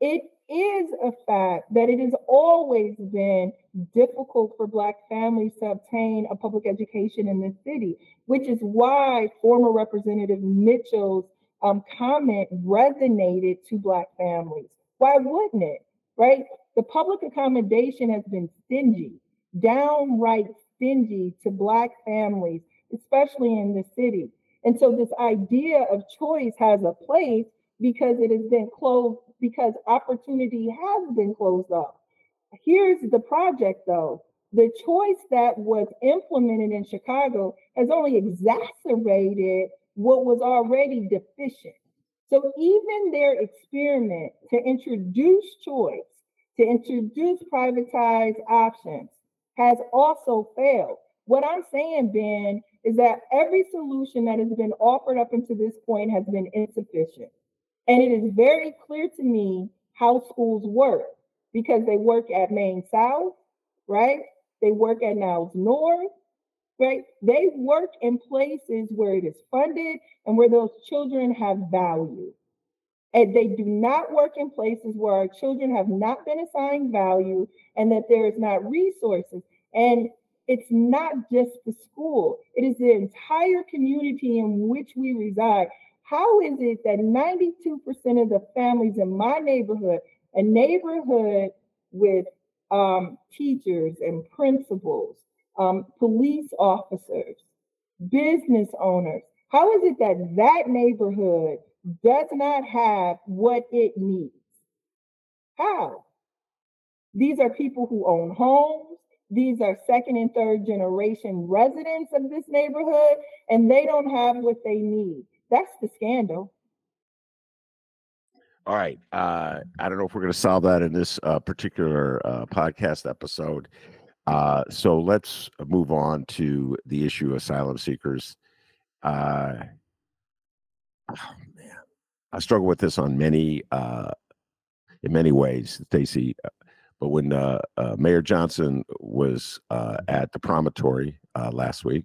It is a fact that it has always been difficult for Black families to obtain a public education in this city, which is why former Representative Mitchell's um, comment resonated to Black families. Why wouldn't it? Right? The public accommodation has been stingy, downright stingy to Black families, especially in the city. And so this idea of choice has a place because it has been closed, because opportunity has been closed off. Here's the project though. The choice that was implemented in Chicago has only exacerbated what was already deficient. So even their experiment to introduce choice, to introduce privatized options has also failed. What I'm saying, Ben, is that every solution that has been offered up until this point has been insufficient. And it is very clear to me how schools work because they work at Maine South, right? They work at Niles North, right? They work in places where it is funded and where those children have value. And they do not work in places where our children have not been assigned value and that there is not resources. And it's not just the school, it is the entire community in which we reside. How is it that 92% of the families in my neighborhood, a neighborhood with um, teachers and principals, um, police officers, business owners, how is it that that neighborhood does not have what it needs? How? These are people who own homes. These are second and third generation residents of this neighborhood, and they don't have what they need. That's the scandal. All right. Uh, I don't know if we're going to solve that in this uh, particular uh, podcast episode. Uh, so let's move on to the issue of asylum seekers. Uh, oh man, I struggle with this on many, uh, in many ways, Stacy. But when Mayor Johnson was at the promontory last week,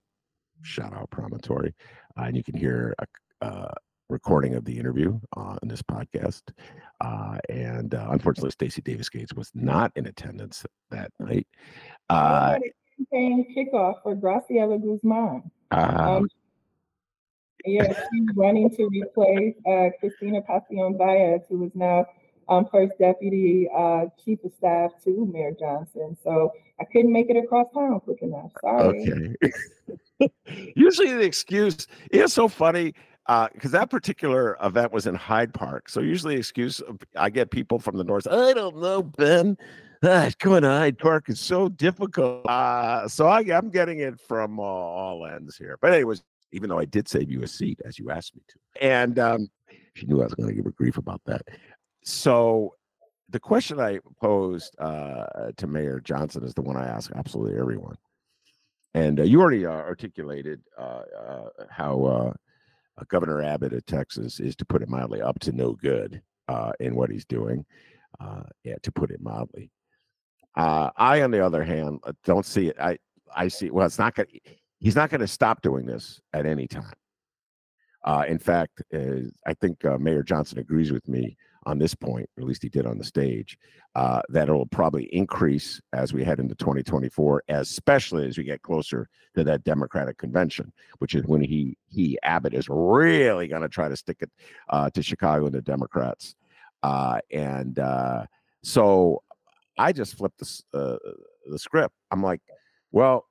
shout out promontory, and you can hear a uh, recording of the interview uh, in this podcast. Uh, and uh, unfortunately, Stacy Davis Gates was not in attendance that night. Uh, campaign kickoff for Graciela Guzman. Uh, um, yeah, she's running to replace uh, Cristina Pacione-Zayas, who is now um, first deputy uh, chief of staff to Mayor Johnson. So I couldn't make it across town quick enough. Sorry. Okay. *laughs* usually the excuse is so funny because uh, that particular event was in Hyde Park. So usually, excuse I get people from the north. I don't know, Ben. Ah, going to Hyde Park is so difficult. Uh, so I, am getting it from uh, all ends here. But anyways, even though I did save you a seat as you asked me to, and um, she knew I was going to give her grief about that. So the question I posed uh, to Mayor Johnson is the one I ask absolutely everyone. And uh, you already uh, articulated uh, uh, how uh, Governor Abbott of Texas is, to put it mildly, up to no good uh, in what he's doing. Uh, yeah, to put it mildly. Uh, I, on the other hand, don't see it. I I see. Well, it's not going. He's not going to stop doing this at any time. in fact, I think Mayor Johnson agrees with me on this point, or at least he did on the stage, uh, that it'll probably increase as we head into 2024, especially as we get closer to that Democratic convention, which is when he he Abbott is really going to try to stick it uh, to Chicago and the Democrats, uh, and uh, so I just flipped the uh, the script. I'm like, well,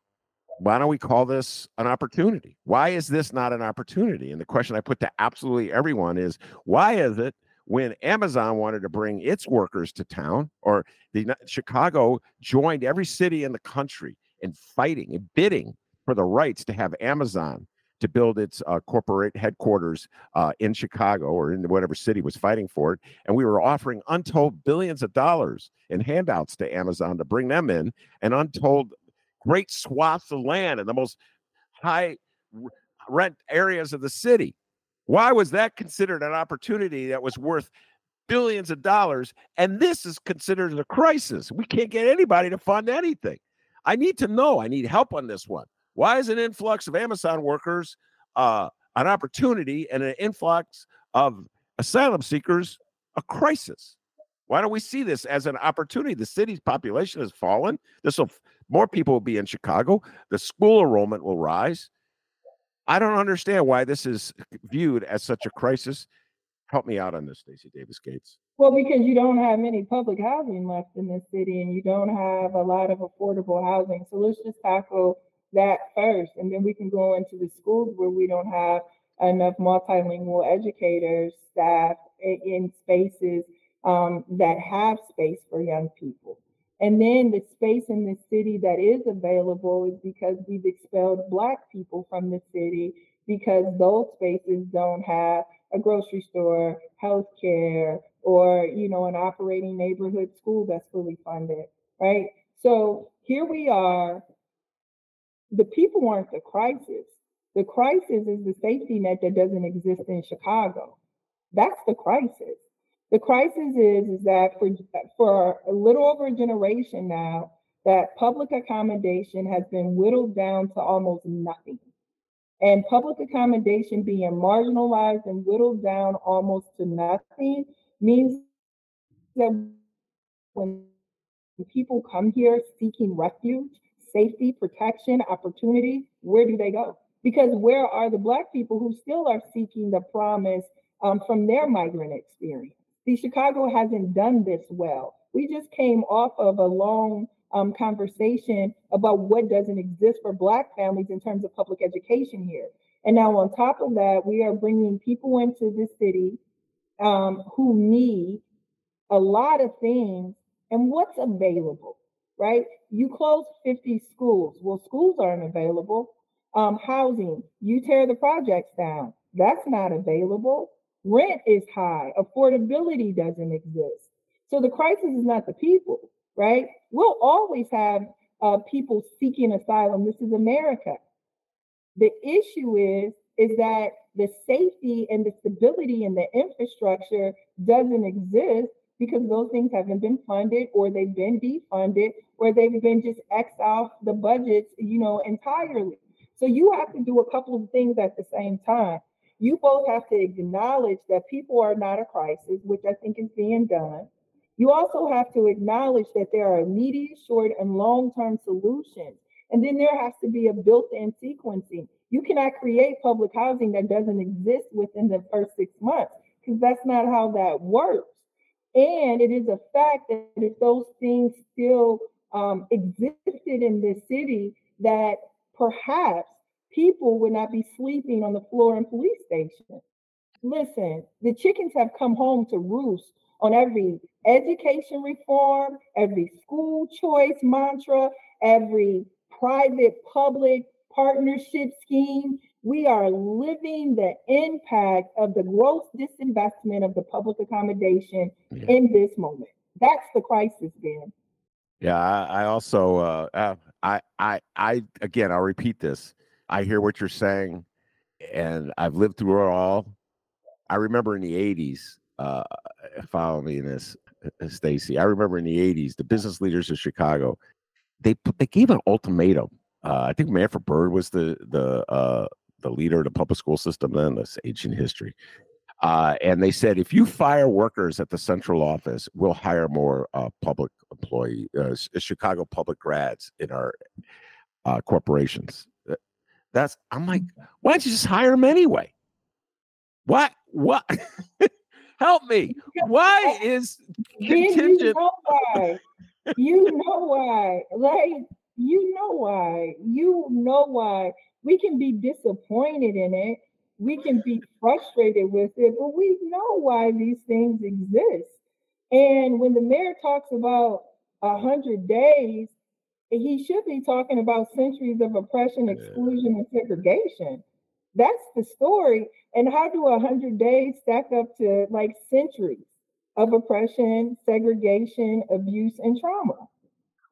why don't we call this an opportunity? Why is this not an opportunity? And the question I put to absolutely everyone is, why is it? When Amazon wanted to bring its workers to town, or the Chicago joined every city in the country in fighting and bidding for the rights to have Amazon to build its uh, corporate headquarters uh, in Chicago or in whatever city was fighting for it. And we were offering untold billions of dollars in handouts to Amazon to bring them in, and untold great swaths of land in the most high rent areas of the city. Why was that considered an opportunity that was worth billions of dollars? And this is considered a crisis. We can't get anybody to fund anything. I need to know. I need help on this one. Why is an influx of Amazon workers uh, an opportunity and an influx of asylum seekers a crisis? Why don't we see this as an opportunity? The city's population has fallen. This will more people will be in Chicago. The school enrollment will rise. I don't understand why this is viewed as such a crisis. Help me out on this, Stacy Davis Gates. Well, because you don't have many public housing left in this city and you don't have a lot of affordable housing. So let's just tackle that first. And then we can go into the schools where we don't have enough multilingual educators, staff in spaces um, that have space for young people. And then the space in the city that is available is because we've expelled Black people from the city because those spaces don't have a grocery store, health care, or you know, an operating neighborhood school that's fully funded, right? So here we are. The people aren't the crisis. The crisis is the safety net that doesn't exist in Chicago. That's the crisis. The crisis is, is that for, for a little over a generation now, that public accommodation has been whittled down to almost nothing. And public accommodation being marginalized and whittled down almost to nothing means that when people come here seeking refuge, safety, protection, opportunity, where do they go? Because where are the Black people who still are seeking the promise um, from their migrant experience? See, Chicago hasn't done this well. We just came off of a long um, conversation about what doesn't exist for Black families in terms of public education here. And now, on top of that, we are bringing people into the city um, who need a lot of things. And what's available, right? You close 50 schools. Well, schools aren't available. Um, housing, you tear the projects down. That's not available. Rent is high. Affordability doesn't exist. So the crisis is not the people, right? We'll always have uh, people seeking asylum. This is America. The issue is is that the safety and the stability and the infrastructure doesn't exist because those things haven't been funded or they've been defunded or they've been just X off the budgets, you know, entirely. So you have to do a couple of things at the same time you both have to acknowledge that people are not a crisis, which I think is being done. You also have to acknowledge that there are immediate, short, and long term solutions. And then there has to be a built in sequencing. You cannot create public housing that doesn't exist within the first six months because that's not how that works. And it is a fact that if those things still um, existed in this city, that perhaps people would not be sleeping on the floor in police stations. Listen, the chickens have come home to roost on every education reform, every school choice mantra, every private public partnership scheme. We are living the impact of the gross disinvestment of the public accommodation yeah. in this moment. That's the crisis, Ben. Yeah, I, I also, uh, uh, I, I, I, again, I'll repeat this. I hear what you're saying, and I've lived through it all. I remember in the '80s, uh, follow me in this, uh, Stacy. I remember in the '80s, the business leaders of Chicago, they they gave an ultimatum. Uh, I think Manford Byrd was the the uh, the leader of the public school system then. That's ancient history. Uh, and they said, if you fire workers at the central office, we'll hire more uh, public employee, uh, Chicago public grads in our uh, corporations. That's I'm like, mm-hmm. why don't you just hire them anyway? What? What? *laughs* Help me. Why is contingent? You know why. you know why. Like you know why. You know why. We can be disappointed in it. We can be frustrated with it, but we know why these things exist. And when the mayor talks about a hundred days, he should be talking about centuries of oppression, exclusion, and segregation. That's the story. And how do a hundred days stack up to like centuries of oppression, segregation, abuse, and trauma?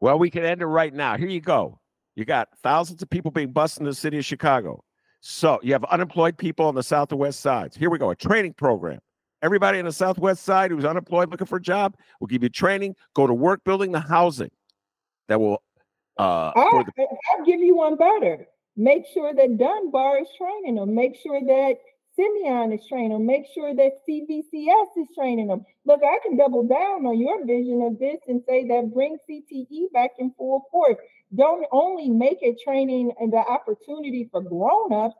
Well, we can end it right now. Here you go. You got thousands of people being bused in the city of Chicago. So you have unemployed people on the south and west sides. Here we go. A training program. Everybody on the southwest side who's unemployed looking for a job will give you training. Go to work building the housing that will uh, I'll, the- I'll give you one better. Make sure that Dunbar is training them. Make sure that Simeon is training them. Make sure that CVCS is training them. Look, I can double down on your vision of this and say that bring CTE back in full force. Don't only make it training and the opportunity for grown-ups,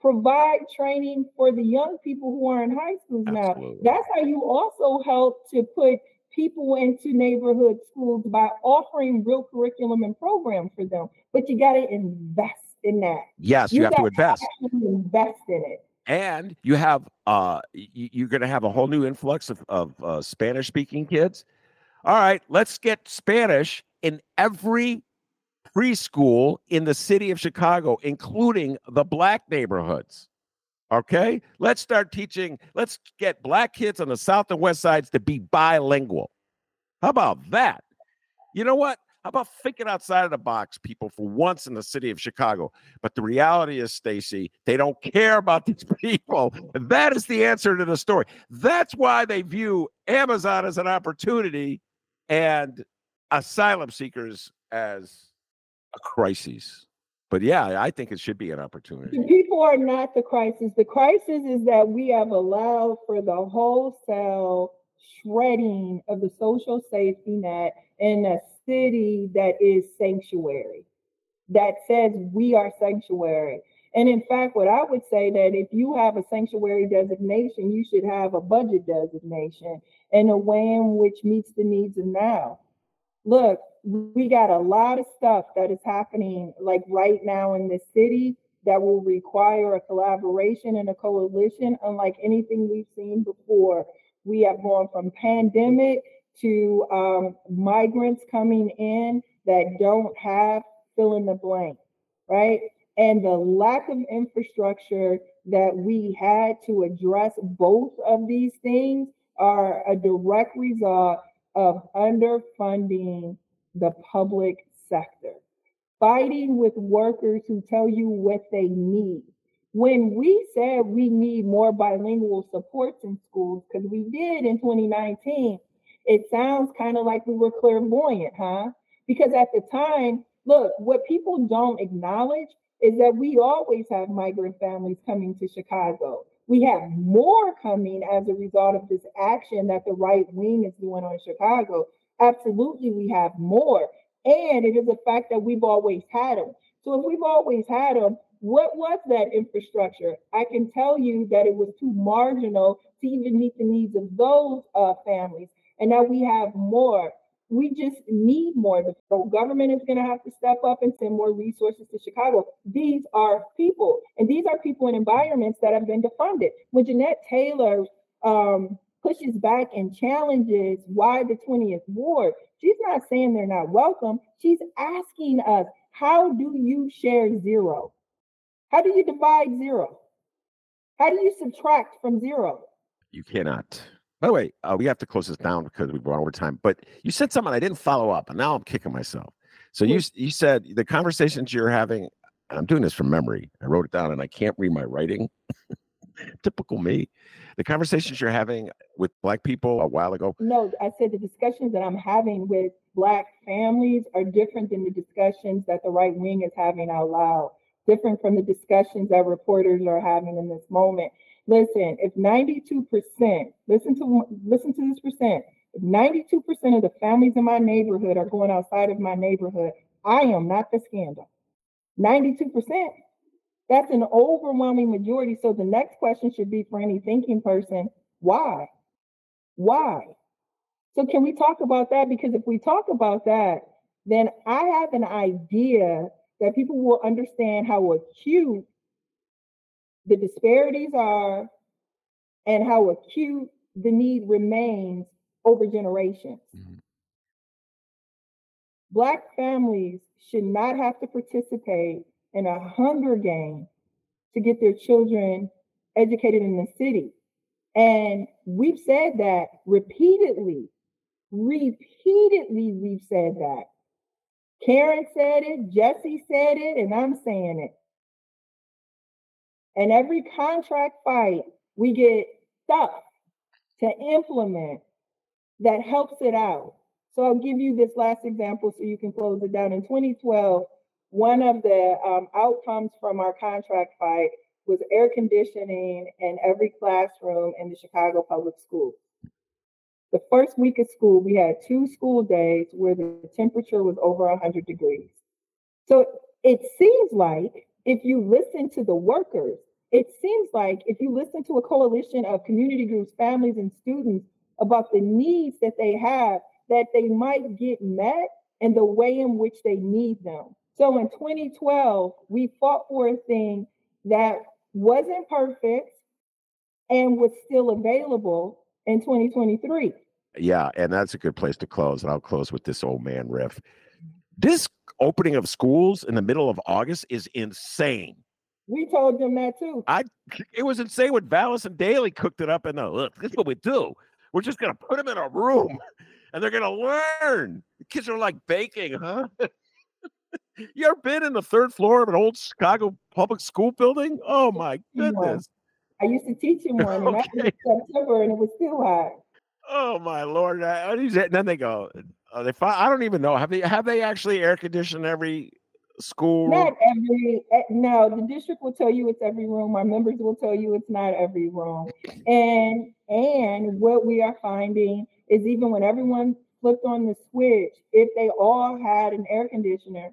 provide training for the young people who are in high schools Absolutely. now. That's how you also help to put people into neighborhood schools by offering real curriculum and program for them. But you got to invest in that. Yes, you, you have to invest. invest in it. And you have uh you're going to have a whole new influx of, of uh, Spanish speaking kids. All right, let's get Spanish in every preschool in the city of Chicago, including the black neighborhoods. Okay, let's start teaching. Let's get black kids on the south and west sides to be bilingual. How about that? You know what? How about thinking outside of the box, people, for once in the city of Chicago? But the reality is, Stacy, they don't care about *laughs* these people. And that is the answer to the story. That's why they view Amazon as an opportunity and asylum seekers as a crisis. But yeah, I think it should be an opportunity. The people are not the crisis. The crisis is that we have allowed for the wholesale shredding of the social safety net in a city that is sanctuary, that says we are sanctuary. And in fact, what I would say that if you have a sanctuary designation, you should have a budget designation in a way in which meets the needs of now. Look, we got a lot of stuff that is happening like right now in the city that will require a collaboration and a coalition unlike anything we've seen before. We have gone from pandemic to um, migrants coming in that don't have fill in the blank, right? And the lack of infrastructure that we had to address both of these things are a direct result of underfunding the public sector, fighting with workers who tell you what they need. When we said we need more bilingual supports in schools, because we did in 2019, it sounds kind of like we were clairvoyant, huh? Because at the time, look, what people don't acknowledge is that we always have migrant families coming to Chicago. We have more coming as a result of this action that the right wing is doing on Chicago. Absolutely, we have more. And it is a fact that we've always had them. So if we've always had them, what was that infrastructure? I can tell you that it was too marginal to even meet the needs of those uh, families. And now we have more. we just need more. The government is going to have to step up and send more resources to Chicago. These are people, and these are people in environments that have been defunded. When Jeanette Taylor um, pushes back and challenges why the 20th ward, she's not saying they're not welcome. She's asking us, how do you share zero? How do you divide zero? How do you subtract from zero? You cannot. By the way, uh, we have to close this down because we've run over time. But you said something I didn't follow up, and now I'm kicking myself. So you you said the conversations you're having. I'm doing this from memory. I wrote it down, and I can't read my writing. *laughs* *laughs* Typical me. The conversations you're having with black people a while ago. No, I said the discussions that I'm having with black families are different than the discussions that the right wing is having out loud. Different from the discussions that reporters are having in this moment. Listen, if 92%, listen to listen to this percent, if 92% of the families in my neighborhood are going outside of my neighborhood, I am not the scandal. 92%. That's an overwhelming majority. So the next question should be for any thinking person, why? Why? So can we talk about that? Because if we talk about that, then I have an idea that people will understand how acute the disparities are and how acute the need remains over generations. Mm-hmm. Black families should not have to participate in a hunger game to get their children educated in the city. And we've said that repeatedly. Repeatedly, we've said that. Karen said it, Jesse said it, and I'm saying it. And every contract fight, we get stuff to implement that helps it out. So I'll give you this last example so you can close it down. In 2012, one of the um, outcomes from our contract fight was air conditioning in every classroom in the Chicago public schools. The first week of school, we had two school days where the temperature was over 100 degrees. So it seems like if you listen to the workers, it seems like if you listen to a coalition of community groups, families, and students about the needs that they have, that they might get met in the way in which they need them. So in 2012, we fought for a thing that wasn't perfect and was still available in 2023. Yeah, and that's a good place to close. And I'll close with this old man riff. This opening of schools in the middle of August is insane. We told them that too. I it was insane when Vallas and Daley cooked it up and the look, this is what we do. We're just gonna put them in a room and they're gonna learn. The kids are like baking, huh? *laughs* *laughs* you ever been in the third floor of an old Chicago public school building? Oh my goodness. I used to teach *laughs* in one okay. and September and it was still hot. Oh my lord! And then they go. they I don't even know. Have they have they actually air conditioned every school? Not every. Eh, no, the district will tell you it's every room. Our members will tell you it's not every room. And and what we are finding is even when everyone flipped on the switch, if they all had an air conditioner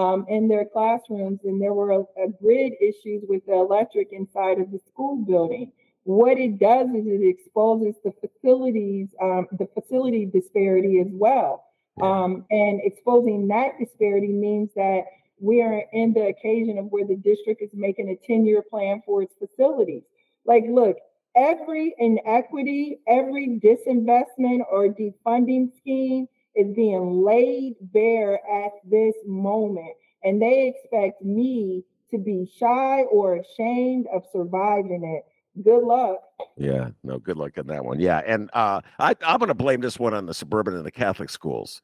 um, in their classrooms, and there were a, a grid issues with the electric inside of the school building. What it does is it exposes the facilities, um, the facility disparity as well. Um, and exposing that disparity means that we are in the occasion of where the district is making a 10 year plan for its facilities. Like, look, every inequity, every disinvestment or defunding scheme is being laid bare at this moment. And they expect me to be shy or ashamed of surviving it. Good luck. Yeah, no, good luck on that one. Yeah, and uh, I, I'm going to blame this one on the suburban and the Catholic schools.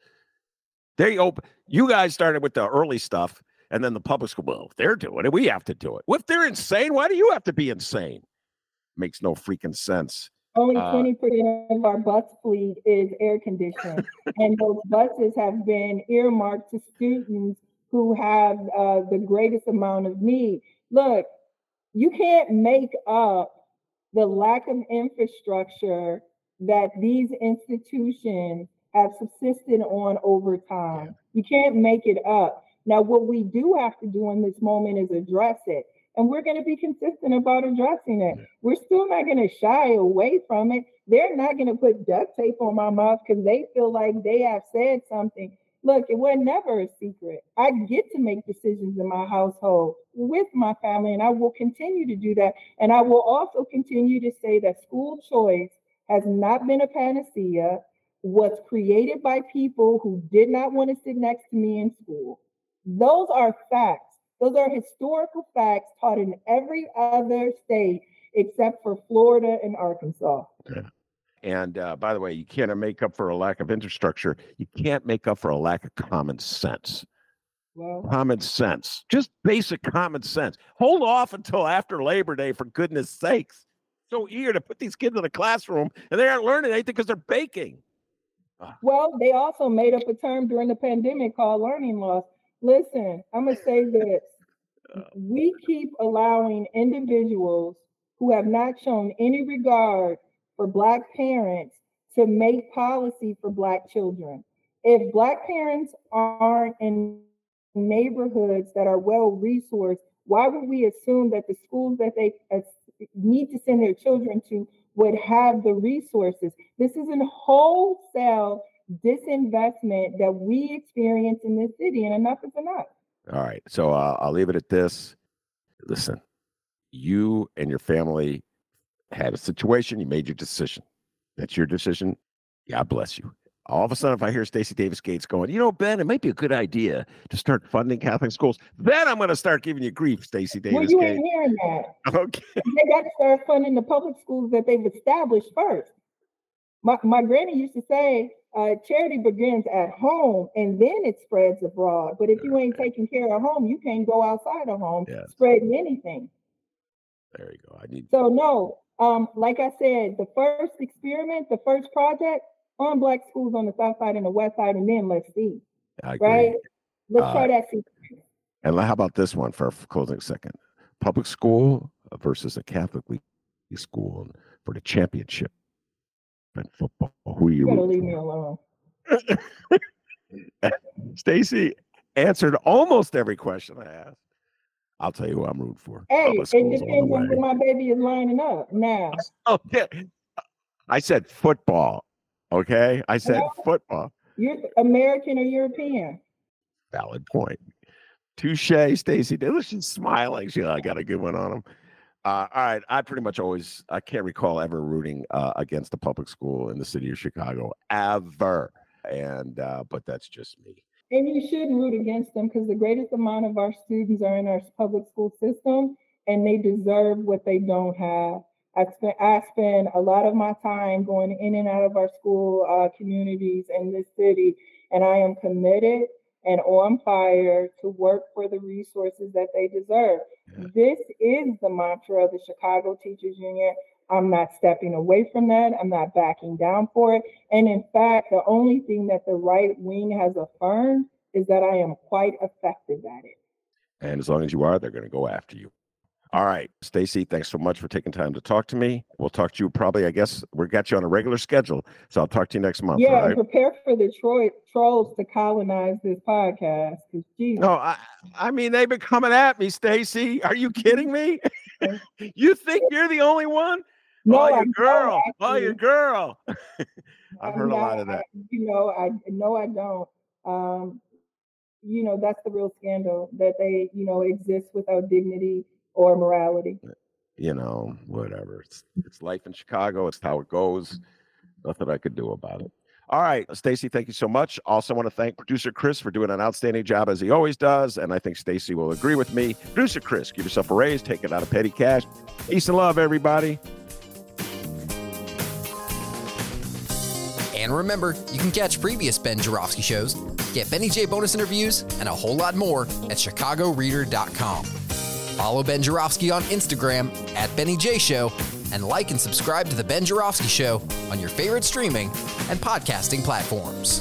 They open. You guys started with the early stuff, and then the public school. Well, they're doing it. We have to do it. Well, if they're insane, why do you have to be insane? Makes no freaking sense. Only uh, twenty percent of our bus fleet is air conditioned, *laughs* and those buses have been earmarked to students who have uh, the greatest amount of need. Look, you can't make up the lack of infrastructure that these institutions have subsisted on over time. You can't make it up. Now, what we do have to do in this moment is address it. And we're going to be consistent about addressing it. We're still not going to shy away from it. They're not going to put duct tape on my mouth because they feel like they have said something. Look, it was never a secret. I get to make decisions in my household with my family, and I will continue to do that. And I will also continue to say that school choice has not been a panacea, was created by people who did not want to sit next to me in school. Those are facts. Those are historical facts taught in every other state except for Florida and Arkansas. Yeah. And uh, by the way, you can't make up for a lack of infrastructure. You can't make up for a lack of common sense. Well, common sense, just basic common sense. Hold off until after Labor Day, for goodness sakes. So eager to put these kids in the classroom and they aren't learning anything because they're baking. Well, they also made up a term during the pandemic called learning loss. Listen, I'm going to say this. Uh. We keep allowing individuals who have not shown any regard for Black parents to make policy for Black children. If Black parents aren't in neighborhoods that are well resourced, why would we assume that the schools that they need to send their children to would have the resources? This is a wholesale disinvestment that we experience in this city, and enough is enough. All right. So uh, I'll leave it at this. Listen, you and your family had a situation, you made your decision. That's your decision. God bless you. All of a sudden, if I hear Stacy Davis Gates going, you know, Ben, it might be a good idea to start funding Catholic schools, then I'm going to start giving you grief, Stacy Davis. Well, you Gates. ain't hearing that. *laughs* Okay. They got to start funding the public schools that they've established first. My, my granny used to say, uh, charity begins at home and then it spreads abroad. But if you ain't taking care of home, you can't go outside of home yes. spreading anything. There you go. I need so no. Um, like I said, the first experiment, the first project on black schools on the south side and the west side, and then let's see. Right? Let's uh, try that. And how about this one for a closing second? Public school versus a Catholic school for the championship football. Who are you? you leave me alone. *laughs* Stacy answered almost every question I asked. I'll tell you who I'm rooting for. Hey, it depends on where my baby is lining up now. *laughs* Oh, okay. I said football. Okay. I said football. You're American or European. Valid point. Touche, Stacy. She's smiling. She, I got a good one on him. Uh, all right. I pretty much always, I can't recall ever rooting uh, against a public school in the city of Chicago ever. And, uh, but that's just me. And you should root against them because the greatest amount of our students are in our public school system and they deserve what they don't have. I spend, I spend a lot of my time going in and out of our school uh, communities in this city, and I am committed and on fire to work for the resources that they deserve. Yeah. This is the mantra of the Chicago Teachers Union. I'm not stepping away from that. I'm not backing down for it. And in fact, the only thing that the right wing has affirmed is that I am quite effective at it. And as long as you are, they're going to go after you. All right, Stacy, thanks so much for taking time to talk to me. We'll talk to you probably, I guess, we got you on a regular schedule. So I'll talk to you next month. Yeah, right? prepare for the Troy trolls to colonize this podcast. No, I, I mean, they've been coming at me, Stacy. Are you kidding me? *laughs* *laughs* you think you're the only one? No, oh, your I'm girl. Oh, your girl. *laughs* I've heard not, a lot of that. You know, I no, I don't. Um, you know, that's the real scandal that they, you know, exist without dignity or morality. You know, whatever. It's it's life in Chicago. It's how it goes. Nothing I could do about it. All right, Stacy, thank you so much. Also want to thank producer Chris for doing an outstanding job as he always does, and I think Stacy will agree with me. Producer Chris, give yourself a raise, take it out of petty cash. Peace and love, everybody. And remember, you can catch previous Ben Joravsky shows, get Benny J bonus interviews, and a whole lot more at chicagoreader.com. Follow Ben Joravsky on Instagram at Benny J Show, and like and subscribe to The Ben Joravsky Show on your favorite streaming and podcasting platforms.